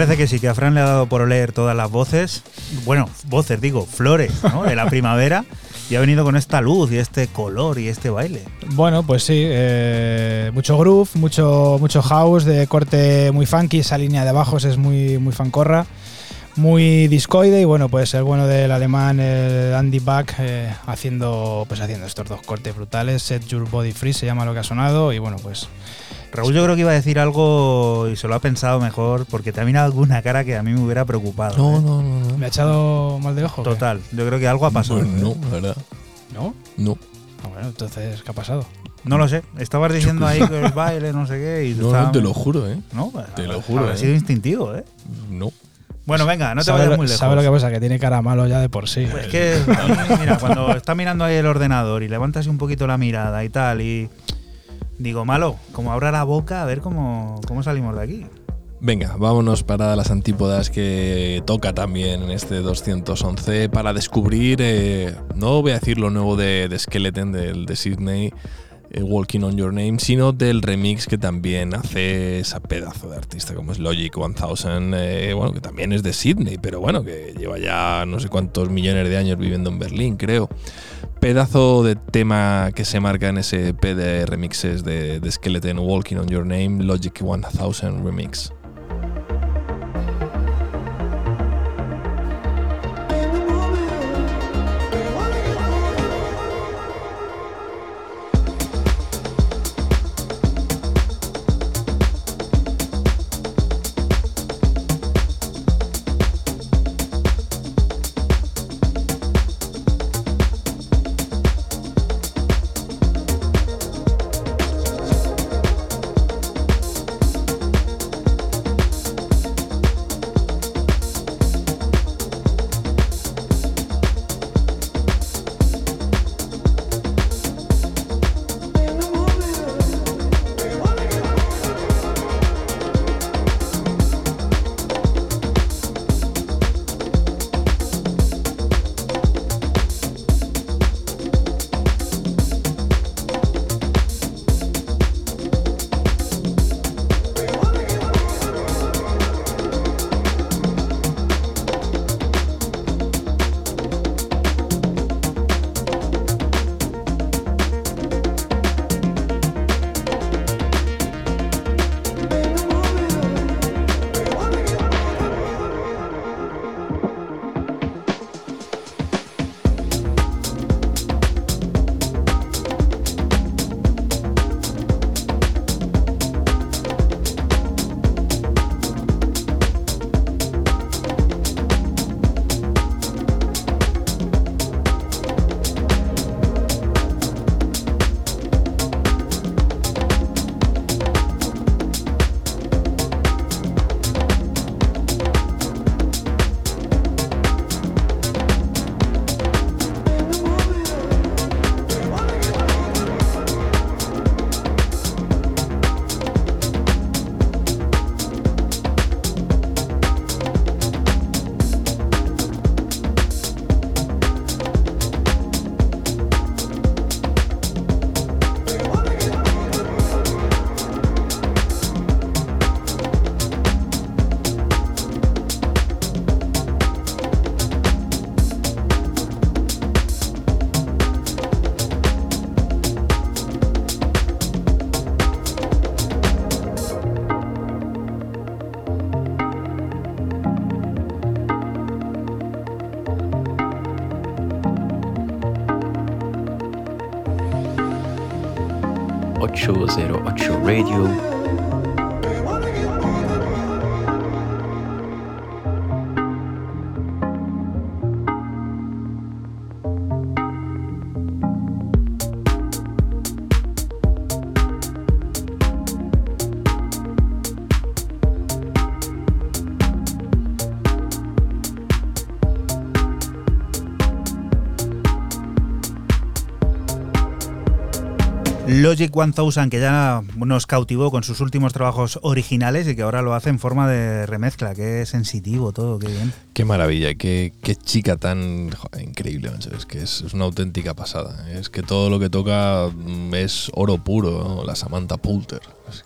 Parece que sí, que a Fran le ha dado por oler todas las voces, bueno, voces digo, flores, ¿no? De la primavera. Y ha venido con esta luz y este color y este baile. Bueno, pues sí, eh, mucho groove, mucho, mucho house de corte muy funky, esa línea de bajos es muy, muy fancorra, muy discoide y bueno, pues el bueno del alemán Andy Back eh, haciendo, pues haciendo estos dos cortes brutales, Set Your Body Free se llama lo que ha sonado y bueno, pues Raúl yo creo que iba a decir algo y se lo ha pensado mejor porque te ha mirado alguna cara que a mí me hubiera preocupado. No, ¿eh? no, no, no. ¿Me ha echado mal de ojo? Total, yo creo que algo ha pasado. Pues no, la verdad. ¿No? No. Ah, bueno, entonces, ¿qué ha pasado? No lo sé. Estabas diciendo ahí que el baile, no sé qué. Y No, estaba- no, te lo juro, ¿eh? No, te lo juro, habrá ¿eh? sido instintivo, ¿eh? No. Bueno, venga, no te ¿Sabe vayas muy lejos. ¿Sabe lo que pasa? Que tiene cara malo ya de por sí. Pues es que, mira, cuando está mirando ahí el ordenador y levantas un poquito la mirada y tal, y digo, malo, como abra la boca, a ver cómo, cómo salimos de aquí. Venga, vámonos para las antípodas que toca también en este 211 para descubrir, eh, no voy a decir lo nuevo de, de Skeleton, del de Sydney, eh, Walking on Your Name, sino del remix que también hace esa pedazo de artista como es Logic 1000, eh, bueno, que también es de Sydney, pero bueno, que lleva ya no sé cuántos millones de años viviendo en Berlín, creo. Pedazo de tema que se marca en ese EP de remixes de, de Skeleton Walking on Your Name, Logic 1000 Remix. Logic 1000 que ya nos cautivó con sus últimos trabajos originales y que ahora lo hace en forma de remezcla. Qué sensitivo todo, qué bien. Qué maravilla, qué, qué chica tan increíble. Es que es, una auténtica pasada. Es que todo lo que toca mm, es oro puro, la Samantha Poulter,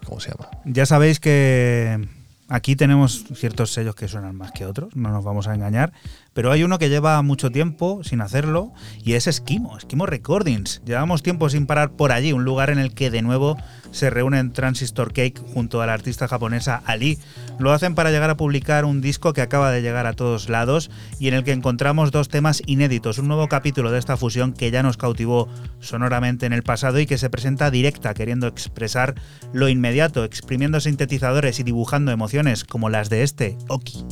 ¿cómo se llama? Ya sabéis que aquí tenemos ciertos sellos que suenan más que otros, no nos vamos a engañar. Pero hay uno que lleva mucho tiempo sin hacerlo y es Esquimo, Esquimo Recordings. Llevamos tiempo sin parar por allí, un lugar en el que de nuevo se reúnen Transistor Cake junto a la artista japonesa Ali. Lo hacen para llegar a publicar un disco que acaba de llegar a todos lados y en el que encontramos dos temas inéditos, un nuevo capítulo de esta fusión que ya nos cautivó sonoramente en el pasado y que se presenta directa, queriendo expresar lo inmediato, exprimiendo sintetizadores y dibujando emociones como las de este Oki.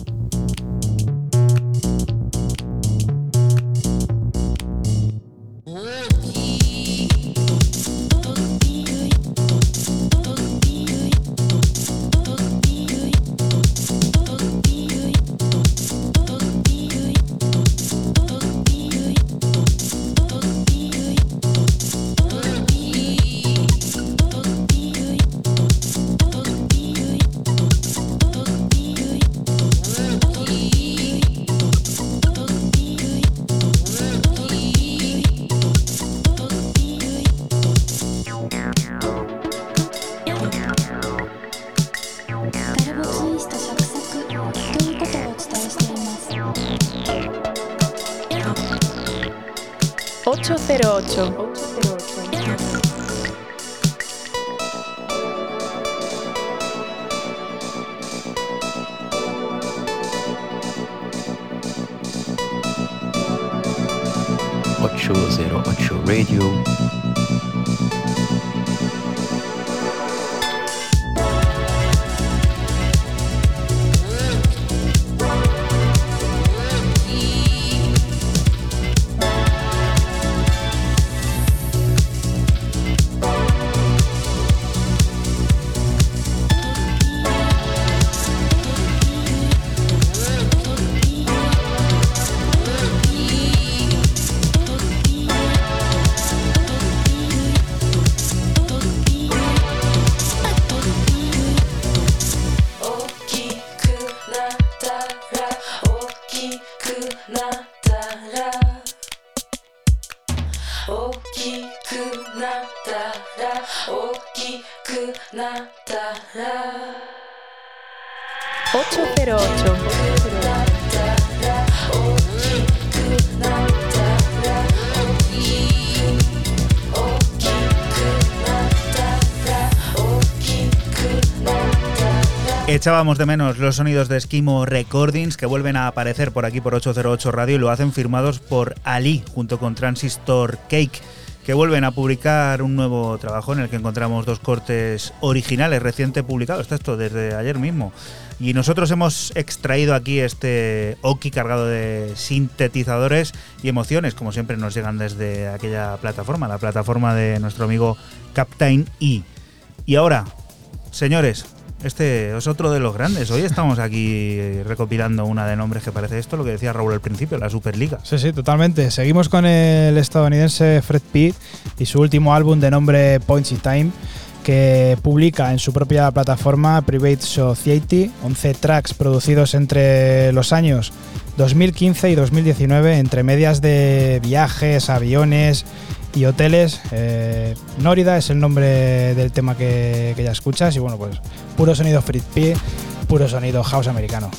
Echábamos de menos los sonidos de Esquimo Recordings que vuelven a aparecer por aquí por 808 Radio y lo hacen firmados por Ali junto con Transistor Cake que vuelven a publicar un nuevo trabajo en el que encontramos dos cortes originales reciente publicados, está esto desde ayer mismo. Y nosotros hemos extraído aquí este Oki cargado de sintetizadores y emociones, como siempre nos llegan desde aquella plataforma, la plataforma de nuestro amigo Captain E. Y ahora, señores, este es otro de los grandes. Hoy estamos aquí recopilando una de nombres que parece esto, lo que decía Raúl al principio, la Superliga. Sí, sí, totalmente. Seguimos con el estadounidense Fred Pitt y su último álbum de nombre Points in Time, que publica en su propia plataforma Private Society 11 tracks producidos entre los años 2015 y 2019, entre medias de viajes, aviones y hoteles. Eh, Nórida es el nombre del tema que, ya escuchas y bueno, pues puro sonido Fred Pitt, puro sonido house americano.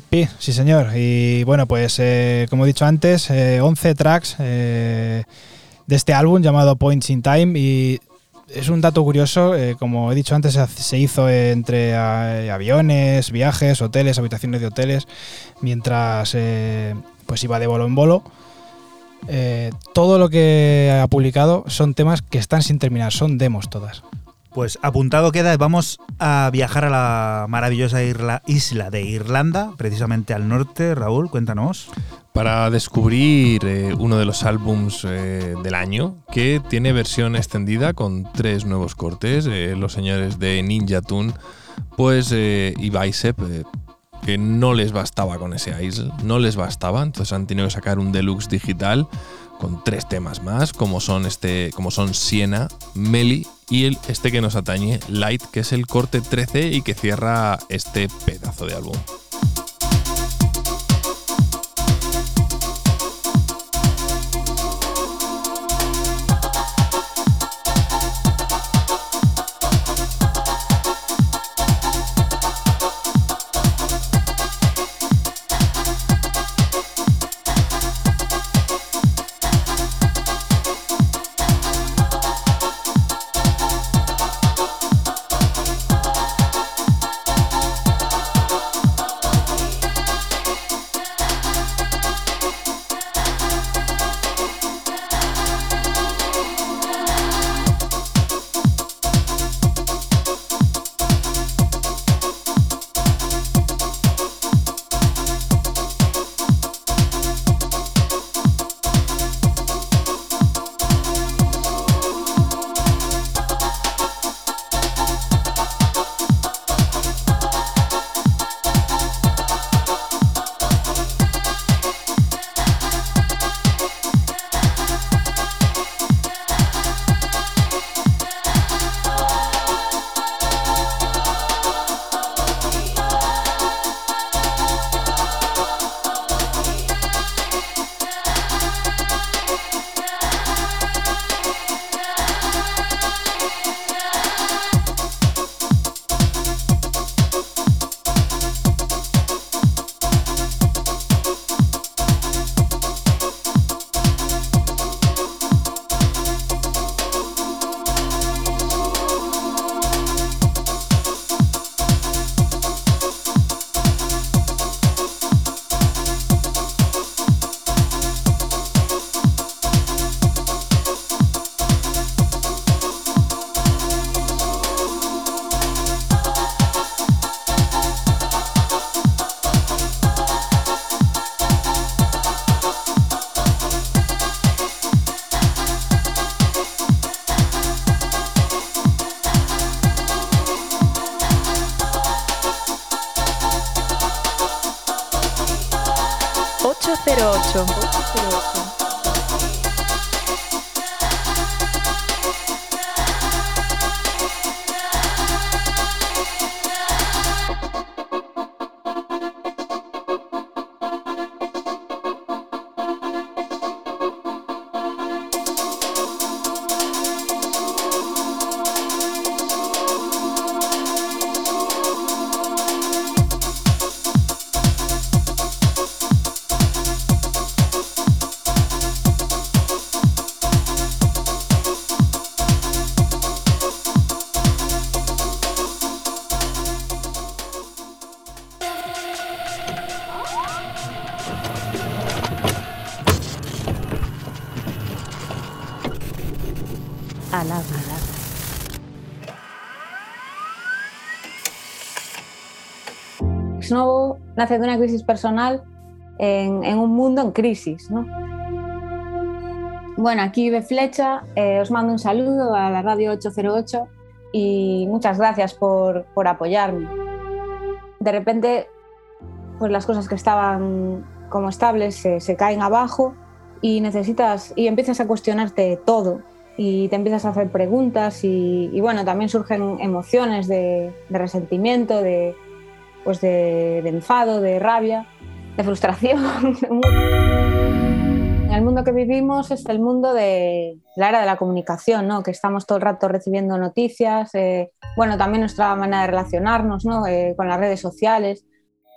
P, sí señor. Y bueno, pues eh, como he dicho antes, 11 tracks de este álbum llamado Points in Time y es un dato curioso, como he dicho antes, se hizo entre aviones, viajes, hoteles, habitaciones de hoteles, mientras pues iba de bolo en bolo. Eh, todo lo que ha publicado son temas que están sin terminar, son demos todas. Pues apuntado queda, vamos a viajar a la maravillosa isla de Irlanda, precisamente al norte. Raúl, cuéntanos. Para descubrir eh, uno de los álbums eh, del año que tiene versión extendida con tres nuevos cortes, los señores de Ninja Tune pues, y Bicep que no les bastaba con ese ISL, no les bastaba, entonces han tenido que sacar un deluxe digital con tres temas más, como son este, como son Siena, Meli y el, este que nos atañe, Light, que es el corte 13 y que cierra este pedazo de álbum. Nace de una crisis personal en, un mundo en crisis. ¿no? Bueno, aquí de Flecha, eh, os mando un saludo a la radio 808 y muchas gracias por, apoyarme. De repente, pues las cosas que estaban como estables se, caen abajo y necesitas y empiezas a cuestionarte todo y te empiezas a hacer preguntas y, bueno, también surgen emociones de resentimiento, de, pues de, enfado, de rabia, de frustración. el mundo que vivimos es el mundo de la era de la comunicación, ¿no? Que estamos todo el rato recibiendo noticias, eh, bueno, también nuestra manera de relacionarnos, ¿no? Eh, con las redes sociales.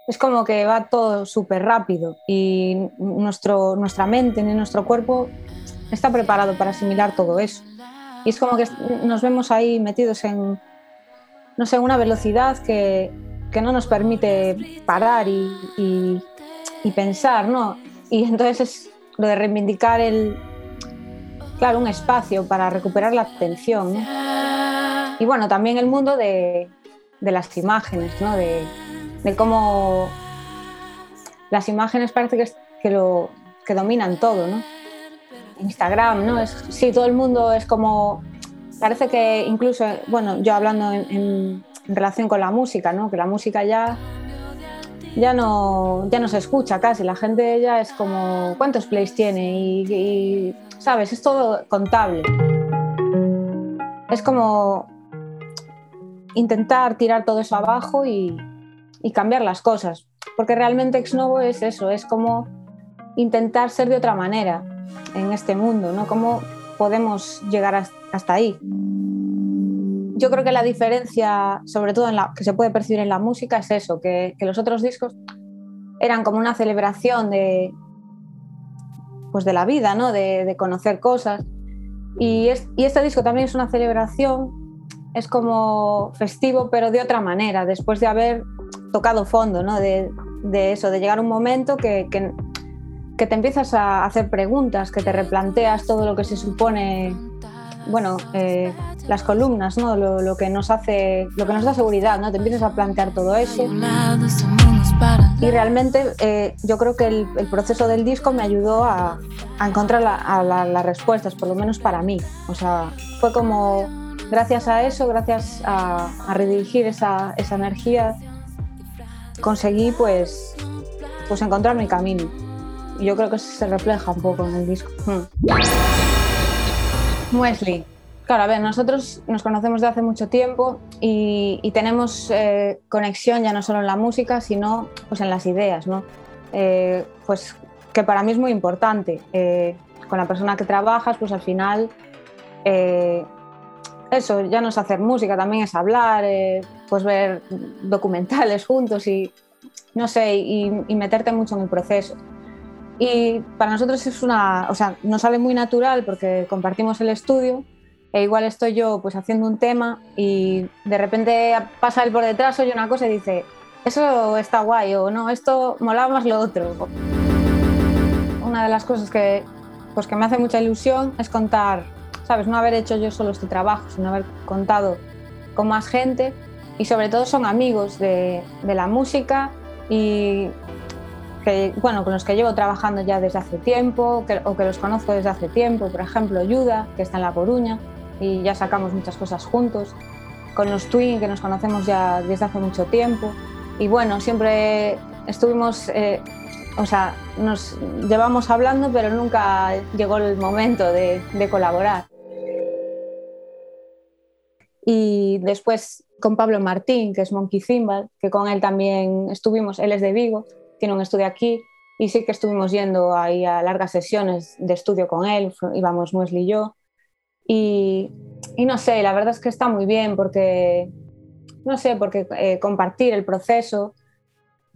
Es como que va todo súper rápido y nuestro, nuestra mente ni nuestro cuerpo está preparado para asimilar todo eso. Y es como que nos vemos ahí metidos en, no sé, una velocidad que, que no nos permite parar y, pensar, ¿no? Y entonces es lo de reivindicar el, claro, un espacio para recuperar la atención. Y bueno, también el mundo de, las imágenes, ¿no? De, cómo las imágenes parece que, que, lo, que dominan todo, ¿no? Instagram, ¿no? Es, sí, todo el mundo es como... Parece que incluso, bueno, yo hablando en, en relación con la música, ¿no? Que la música ya ya no, ya no se escucha casi, la gente ya es como cuántos plays tiene y, sabes, es todo contable. Es como intentar tirar todo eso abajo y, y cambiar las cosas, porque realmente Ex Novo es eso, es como intentar ser de otra manera en este mundo, ¿no? ¿Cómo podemos llegar hasta ahí? Yo creo que la diferencia, sobre todo en la, que se puede percibir en la música, es eso, que, que los otros discos eran como una celebración de, pues de la vida, ¿no? de, de conocer cosas. Y, es, y, este disco también es una celebración, es como festivo, pero de otra manera, después de haber tocado fondo, ¿no? de, de eso, de llegar un momento que, que, que, te empiezas a hacer preguntas, que te replanteas todo lo que se supone, bueno, eh, las columnas, ¿no? Lo, que nos hace, lo que nos da seguridad, ¿no? Te empiezas a plantear todo eso. Y realmente eh, yo creo que el, proceso del disco me ayudó a, encontrar las respuestas, por lo menos para mí. O sea, fue como gracias a eso, gracias a, a redirigir esa, energía, conseguí pues, pues encontrar mi camino. Yo creo que se refleja un poco en el disco. Hmm. Claro, a ver, nosotros nos conocemos de hace mucho tiempo y, y tenemos eh, conexión ya no solo en la música, sino pues en las ideas, ¿no? Eh, pues que para mí es muy importante. Eh, con la persona que trabajas, pues al final eh, eso ya no es hacer música, también es hablar, eh, pues ver documentales juntos y no sé, y, y meterte mucho en el proceso. Y para nosotros es una, o sea, nos sale muy natural porque compartimos el estudio e igual estoy yo pues haciendo un tema y de repente pasa él por detrás, oye una cosa y dice, eso está guay o no, esto molaba más lo otro. Una de las cosas que, pues, que me hace mucha ilusión es contar, ¿sabes? No haber hecho yo solo este trabajo, sino haber contado con más gente y sobre todo son amigos de, de la música y que, bueno, con los que llevo trabajando ya desde hace tiempo que, o que los conozco desde hace tiempo, por ejemplo, Yuda, que está en La Coruña, y ya sacamos muchas cosas juntos, con los Twin, que nos conocemos ya desde hace mucho tiempo, y bueno, siempre estuvimos, eh, o sea, nos llevamos hablando, pero nunca llegó el momento de, de colaborar. Y después con Pablo Martín, que es Monkey Zimbal, que con él también estuvimos, él es de Vigo, tiene un estudio aquí, y sí que estuvimos yendo ahí a largas sesiones de estudio con él, íbamos Wesley y yo, y, y, no sé, la verdad es que está muy bien porque, no sé, porque eh, compartir el proceso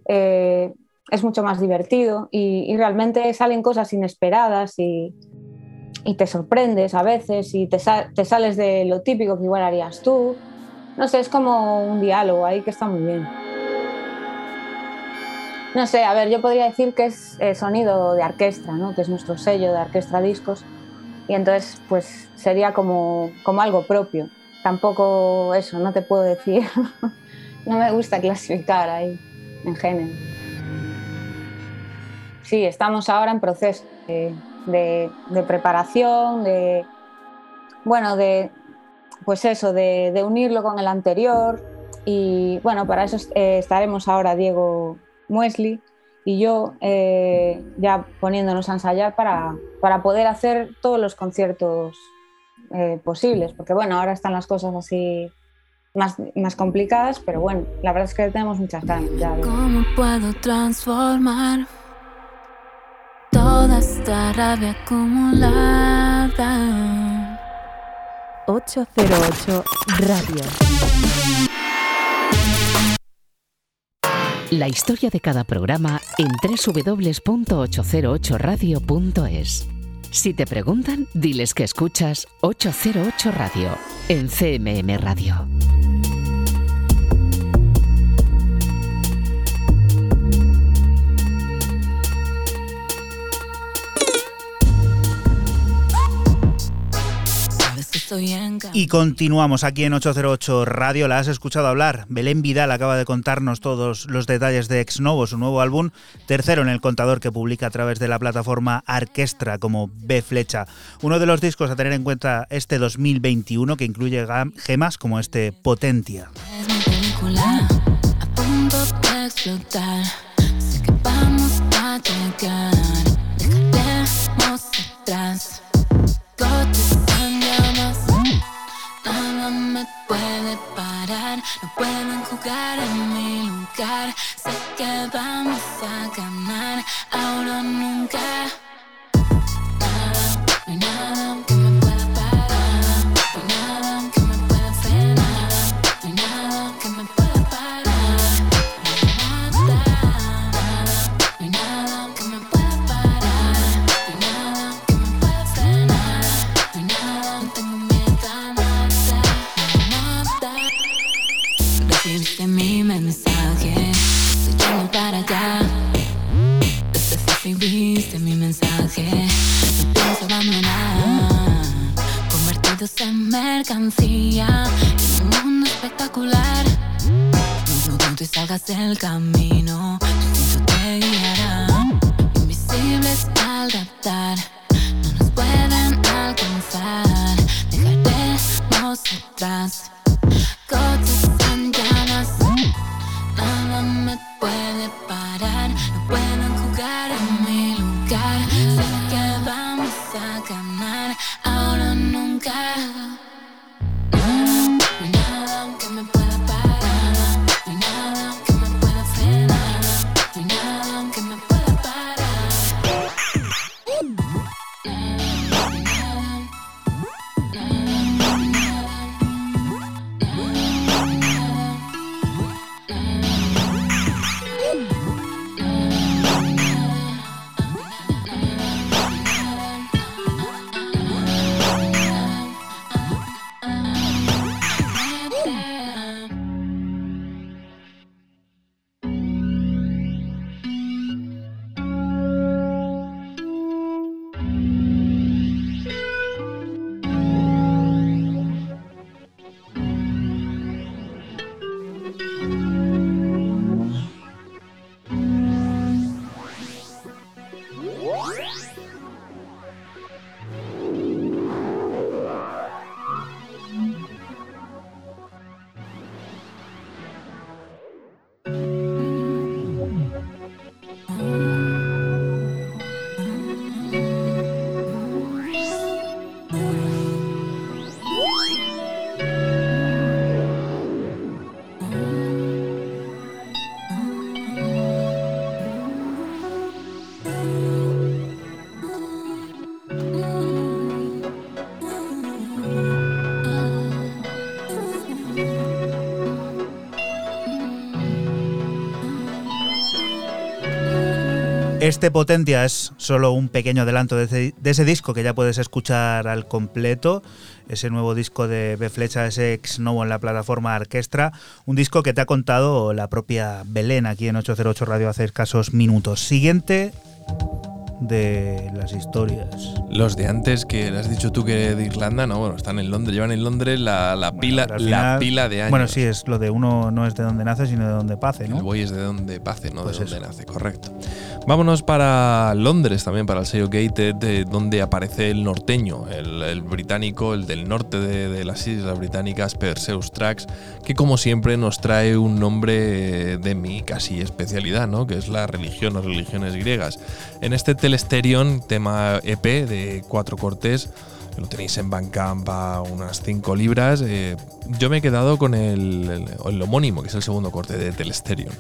eh, es mucho más divertido y, y, realmente salen cosas inesperadas y, y te sorprendes a veces y te, sa te, sales de lo típico que igual harías tú. No sé, es como un diálogo ahí que está muy bien. No sé, a ver, yo podría decir que es eh, sonido de orquesta, ¿no? que es nuestro sello de Orquestra Discos y entonces pues sería como, como algo propio. Tampoco eso, no te puedo decir. no me gusta clasificar ahí en género. Sí, estamos ahora en proceso de, de, preparación, de, bueno, de, pues eso, de, de, unirlo con el anterior y bueno, para eso eh, estaremos ahora Diego Muesli y yo eh, ya poniéndonos a ensayar para, para, poder hacer todos los conciertos eh, posibles, porque bueno, ahora están las cosas así más, más complicadas, pero bueno, la verdad es que tenemos muchas ganas ya. ¿Cómo puedo transformar todas esta rabia acumulada. 808 Radio. La historia de cada programa en www.808radio.es. Si te preguntan, diles que escuchas 808 Radio en CMM Radio. Y continuamos aquí en 808 Radio. La has escuchado hablar. Belén Vidal acaba de contarnos todos los detalles de Ex Novo, su nuevo álbum, tercero en el contador que publica a través de la plataforma Arquestra como B Flecha. Uno de los discos a tener en cuenta este 2021 que incluye gemas como este Potentia. me no pueden jugar en mi lugar. Sé que vamos a ganar, ahora nunca. En mercancía, en un mundo espectacular. No dudes y salgas del camino, tu te guiará. Invisibles al raptar, no nos pueden alcanzar. Dejaremos atrás cosas tan llanas. Nada me puede parar, no pueden jugar en mi lugar. Sé que vamos a ganar, o Este Potentia es solo un pequeño adelanto de ese, disco que ya puedes escuchar al completo. Ese nuevo disco de B Flecha, ese ex novo en la plataforma Orquestra. Un disco que te ha contado la propia Belén aquí en 808 Radio hace escasos minutos. Siguiente de las historias. Los de antes que has dicho tú que de Irlanda, no, bueno, están en Londres, llevan en Londres la, la pila, la pila de años. Bueno, sí, es lo de uno no es de donde nace, sino de donde pase, El ¿no? buey es de donde pase, no Pues de donde eso. nace, correcto. Vámonos para Londres también, para el sello Gated, de donde aparece el norteño, el, el británico, el del norte de, de las islas británicas, Perseus Tracks, que como siempre nos trae un nombre de mi casi especialidad, ¿no? que es la religión o religiones griegas. En este Telesterion, tema EP de cuatro cortes, lo tenéis en Bandcamp a unas 5 libras. eh, yo me he quedado con el, el- el homónimo, que es el segundo corte de Telesterion.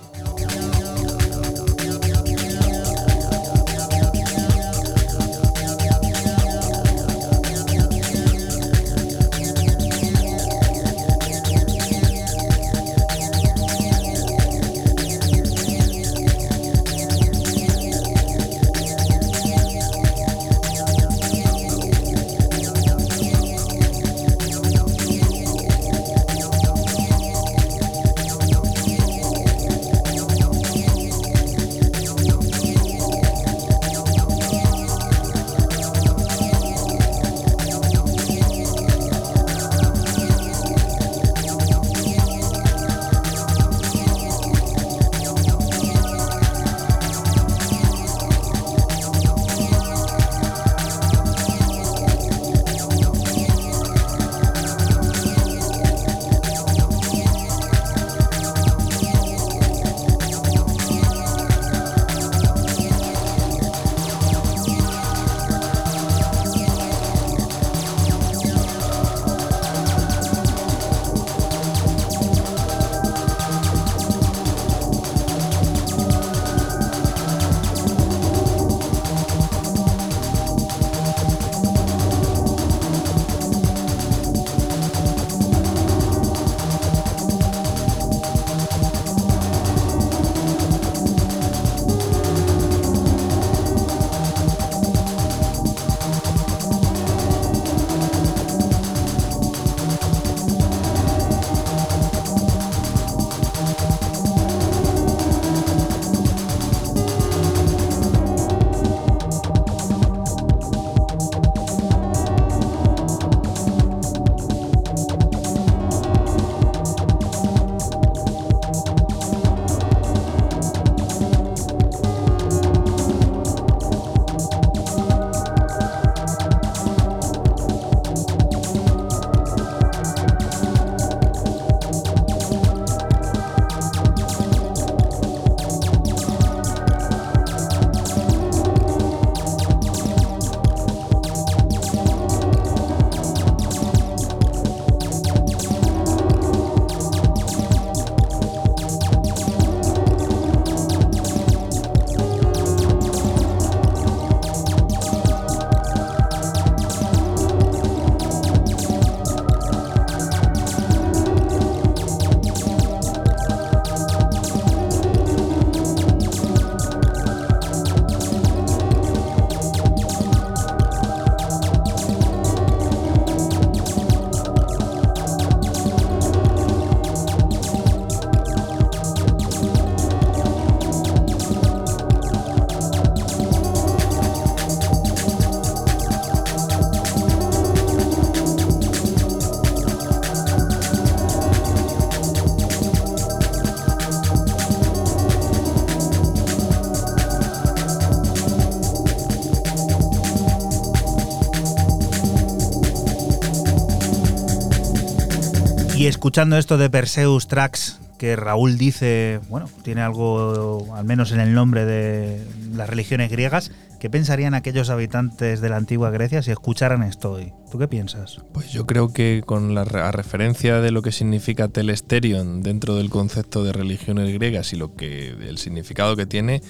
Y escuchando esto de Perseus Tracks, que Raúl dice, bueno, tiene algo, al menos en el nombre de las religiones griegas, ¿qué pensarían aquellos habitantes de la antigua Grecia si escucharan esto hoy? ¿Tú qué piensas? Pues yo creo que con la a referencia de lo que significa telesterion dentro del concepto de religiones griegas y lo que el significado que tiene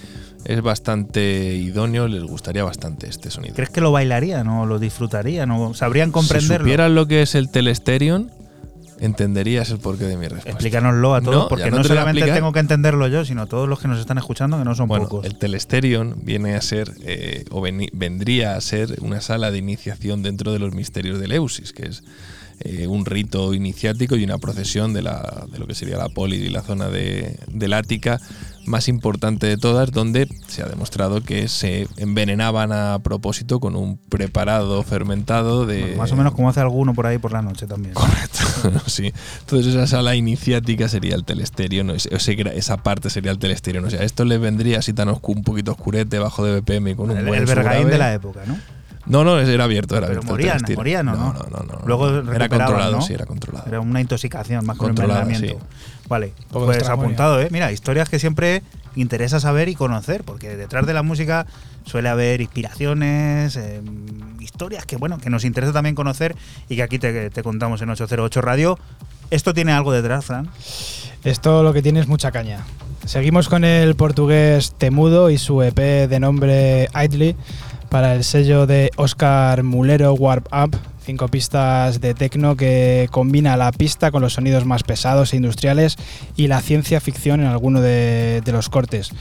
es bastante idóneo, les gustaría bastante este sonido. ¿Crees que lo bailarían o lo disfrutarían o sabrían Si comprenderlo? supieran lo que es el telesterion, entenderías el porqué de mi respuesta. Explícanoslo a todos, No, porque no, te solamente tengo que entenderlo yo, sino todos los que nos están escuchando, que no son Bueno, pocos. el Telesterion viene a ser, eh, o vendría a ser una sala de iniciación dentro de los misterios de Eleusis, que es eh, un rito iniciático y una procesión de, la, de lo que sería la poli y la zona de, del Ática más importante de todas, donde se ha demostrado que se envenenaban a propósito con un preparado fermentado de... Bueno, más o menos como hace alguno por ahí por la noche también. Correcto, sí. Entonces esa sala iniciática sería el telesterion, o ese- ese gra- esa parte sería el telesterion. O sea, esto le vendría así tan oscu- un poquito oscurete, bajo de BPM con un El, buen el Bergaín de la época, ¿no? No, no, era abierto, era Pero abierto. morían, morían, ¿o no? No, no, no. Luego era controlado, ¿no? sí, era controlado. Era una intoxicación más que un. Vale, pues apuntado, ¿eh? Mira, historias que siempre interesa saber y conocer, porque detrás de la música suele haber inspiraciones, eh, historias que, bueno, que nos interesa también conocer y que aquí te, te contamos en 808 Radio. ¿Esto tiene algo detrás, Fran? Esto lo que tiene es mucha caña. Seguimos con el portugués Temudo y su EP de nombre Idly para el sello de Oscar Mulero Warp Up. Cinco pistas de techno que combina la pista con los sonidos más pesados e industriales y la ciencia ficción en alguno de, los cortes.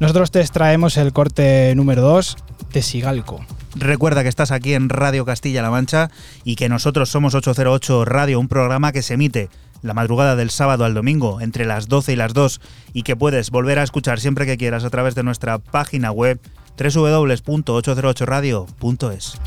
Nosotros te extraemos el corte número 2 de Sigalco. Recuerda que estás aquí en Radio Castilla-La Mancha y que nosotros somos 808 Radio, un programa que se emite la madrugada del sábado al domingo entre las 12 y las 2 y que puedes volver a escuchar siempre que quieras a través de nuestra página web www.808radio.es.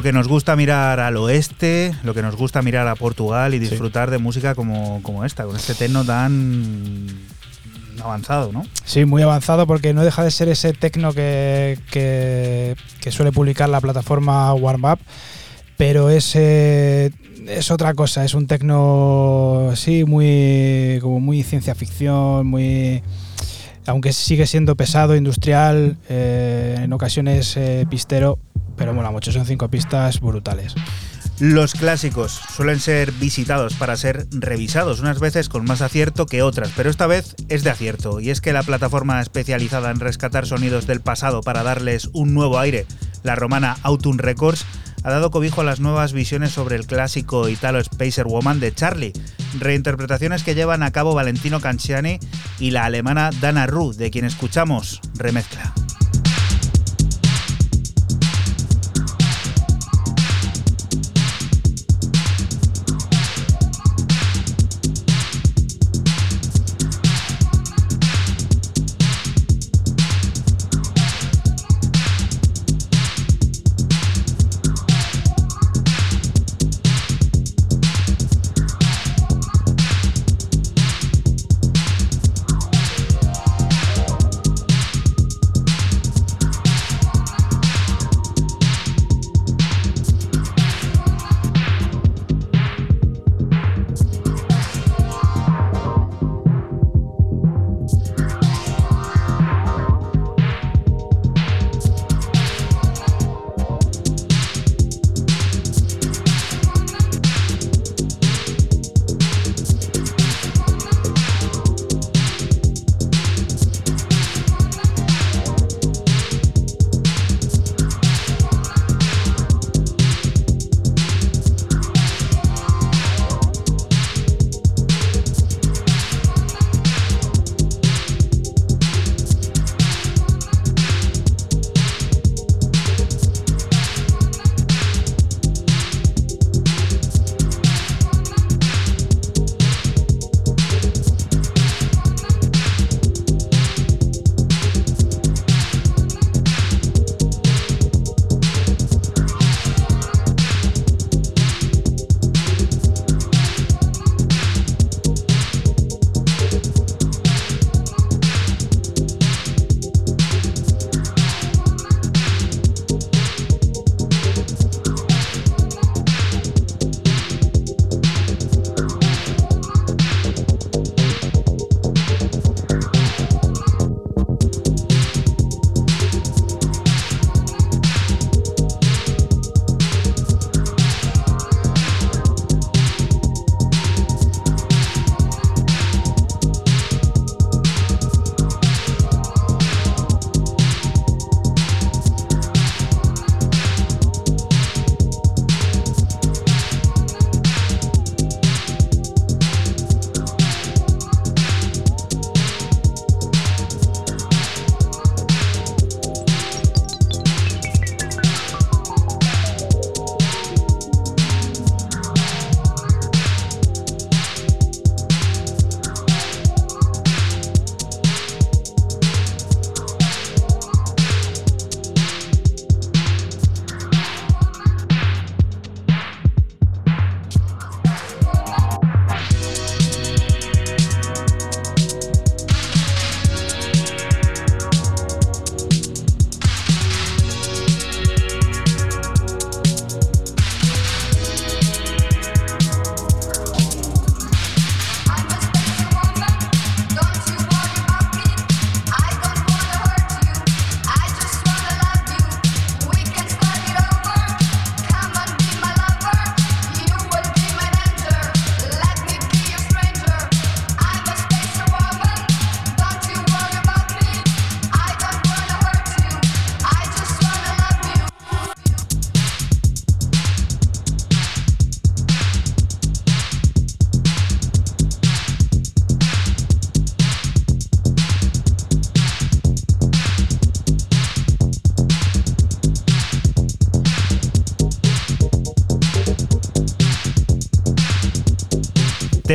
lo que nos gusta mirar al oeste, lo que nos gusta mirar a Portugal y disfrutar de música como, como esta, con este techno tan avanzado, ¿no? Sí, muy avanzado porque no deja de ser ese tecno que, que, que suele publicar la plataforma Warm Up, pero es, eh, es otra cosa, es un tecno, sí, muy, como muy ciencia ficción, muy... Aunque sigue siendo pesado, industrial, eh, en ocasiones eh, pistero, son cinco pistas brutales. Los clásicos suelen ser visitados para ser revisados, unas veces con más acierto que otras, pero esta vez es de acierto, y es que la plataforma especializada en rescatar sonidos del pasado para darles un nuevo aire, la romana Autumn Records, ha dado cobijo a las nuevas visiones sobre el clásico Italo Spacer Woman de Charlie, reinterpretaciones que llevan a cabo Valentino Canciani y la alemana Dana Ru, de quien escuchamos remezcla.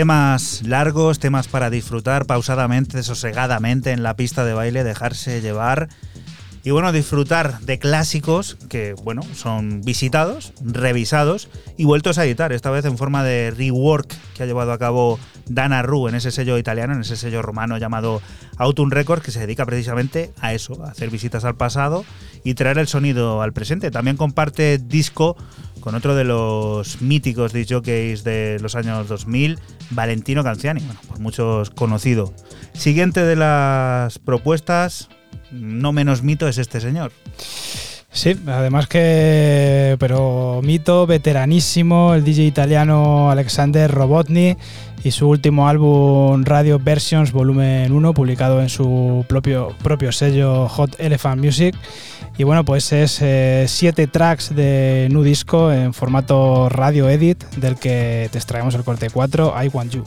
Temas largos, temas para disfrutar pausadamente, sosegadamente en la pista de baile, dejarse llevar Y bueno, disfrutar de clásicos que, bueno, son visitados, revisados y vueltos a editar, esta vez en forma de rework que ha llevado a cabo Dana Ru en ese sello italiano, en ese sello romano llamado Autumn Records, que se dedica precisamente a eso, a hacer visitas al pasado y traer el sonido al presente. También comparte disco con otro de los míticos disc jockeys de los años 2000, Valentino Canciani, bueno, por muchos conocido. Siguiente de las propuestas, no menos mito, es este señor. Sí, además que, pero mito, veteranísimo, el DJ italiano Alexander Robotny y su último álbum Radio Versions Volumen 1, publicado en su propio, propio sello Hot Elephant Music. Y bueno, pues es eh, siete tracks de nu disco en formato radio edit, del que te extraemos el corte 4, I Want You.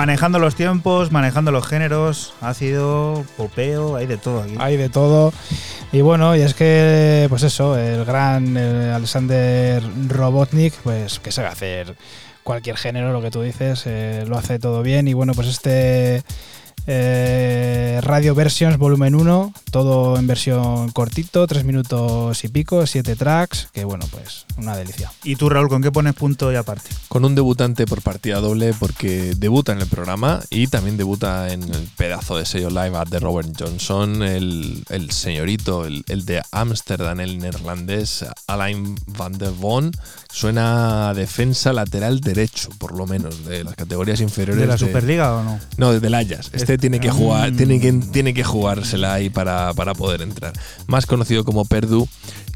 Manejando los tiempos, manejando los géneros, ácido, popeo, hay de todo aquí. Hay de todo. Y bueno, y es que, pues eso, el gran Alexander Robotnik, pues que sabe hacer cualquier género, lo que tú dices, eh, lo hace todo bien. Y bueno, pues este eh, Radio Versions Volumen 1, todo en versión cortito, 3 minutos y pico, 7 tracks, que bueno, pues una delicia. ¿Y tú, Raúl, con qué pones punto y aparte? Con un debutante por partida doble porque debuta en el programa y también debuta en el pedazo de sello live de Robert Johnson, el, el señorito, el, el de Ámsterdam, el neerlandés Alain van der Von. Suena a defensa lateral derecho, por lo menos, de las categorías inferiores. ¿De la Superliga o no? No, desde el Ajax. Este tiene que jugar, tiene que, tiene que jugársela ahí para, para poder entrar. Más conocido como Perdue,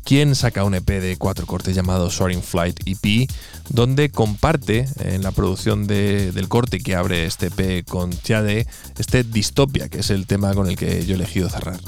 quien saca un EP de cuatro cortes llamado Soaring Flight EP, donde comparte en la producción de- del corte que abre este EP con Tiade, este Distopia, que es el tema con el que yo he elegido cerrar.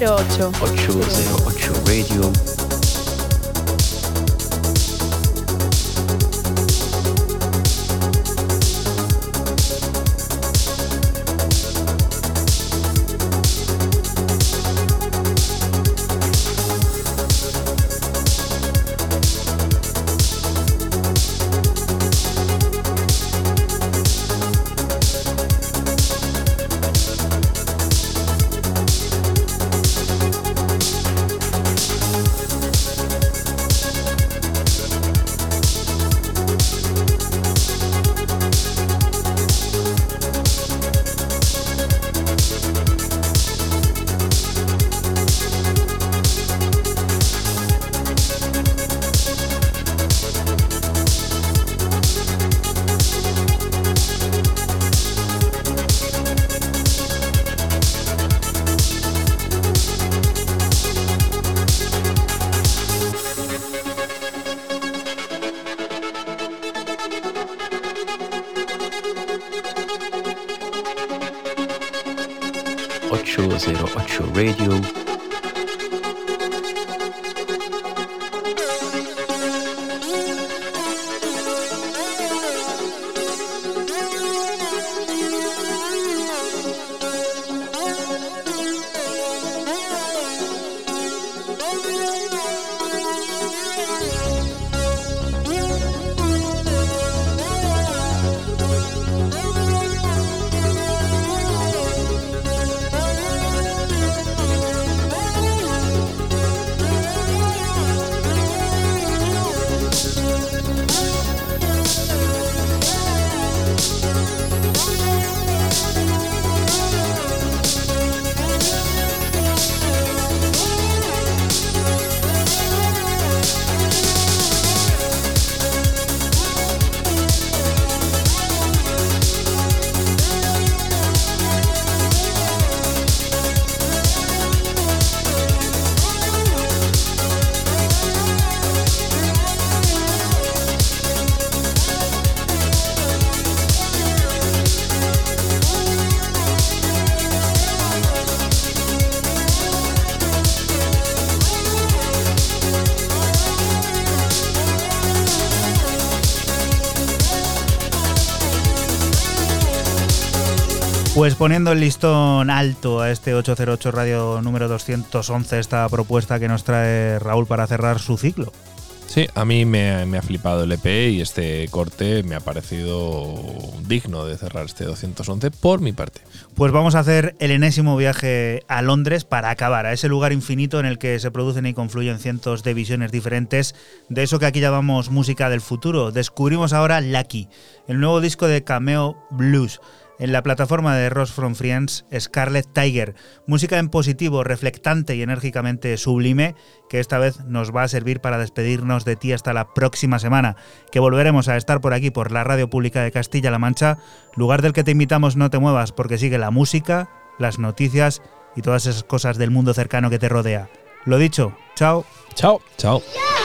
808. 808 Radio. Radio. Pues poniendo el listón alto a este 808 Radio número 211, esta propuesta que nos trae Raúl para cerrar su ciclo. Sí, a mí me, me ha flipado el EP y este corte me ha parecido digno de cerrar este 211 por mi parte. Pues vamos a hacer el enésimo viaje a Londres para acabar, a ese lugar infinito en el que se producen y confluyen cientos de visiones diferentes de eso que aquí llamamos música del futuro. Descubrimos ahora Lucky, el nuevo disco de Cameo Blues en la plataforma de Ross from Friends, Scarlet Tiger, música en positivo, reflectante y enérgicamente sublime, que esta vez nos va a servir para despedirnos de ti hasta la próxima semana, que volveremos a estar por aquí por la Radio Pública de Castilla-La Mancha, lugar del que te invitamos no te muevas porque sigue la música, las noticias y todas esas cosas del mundo cercano que te rodea. Lo dicho, chao. Chao. Chao. Yeah.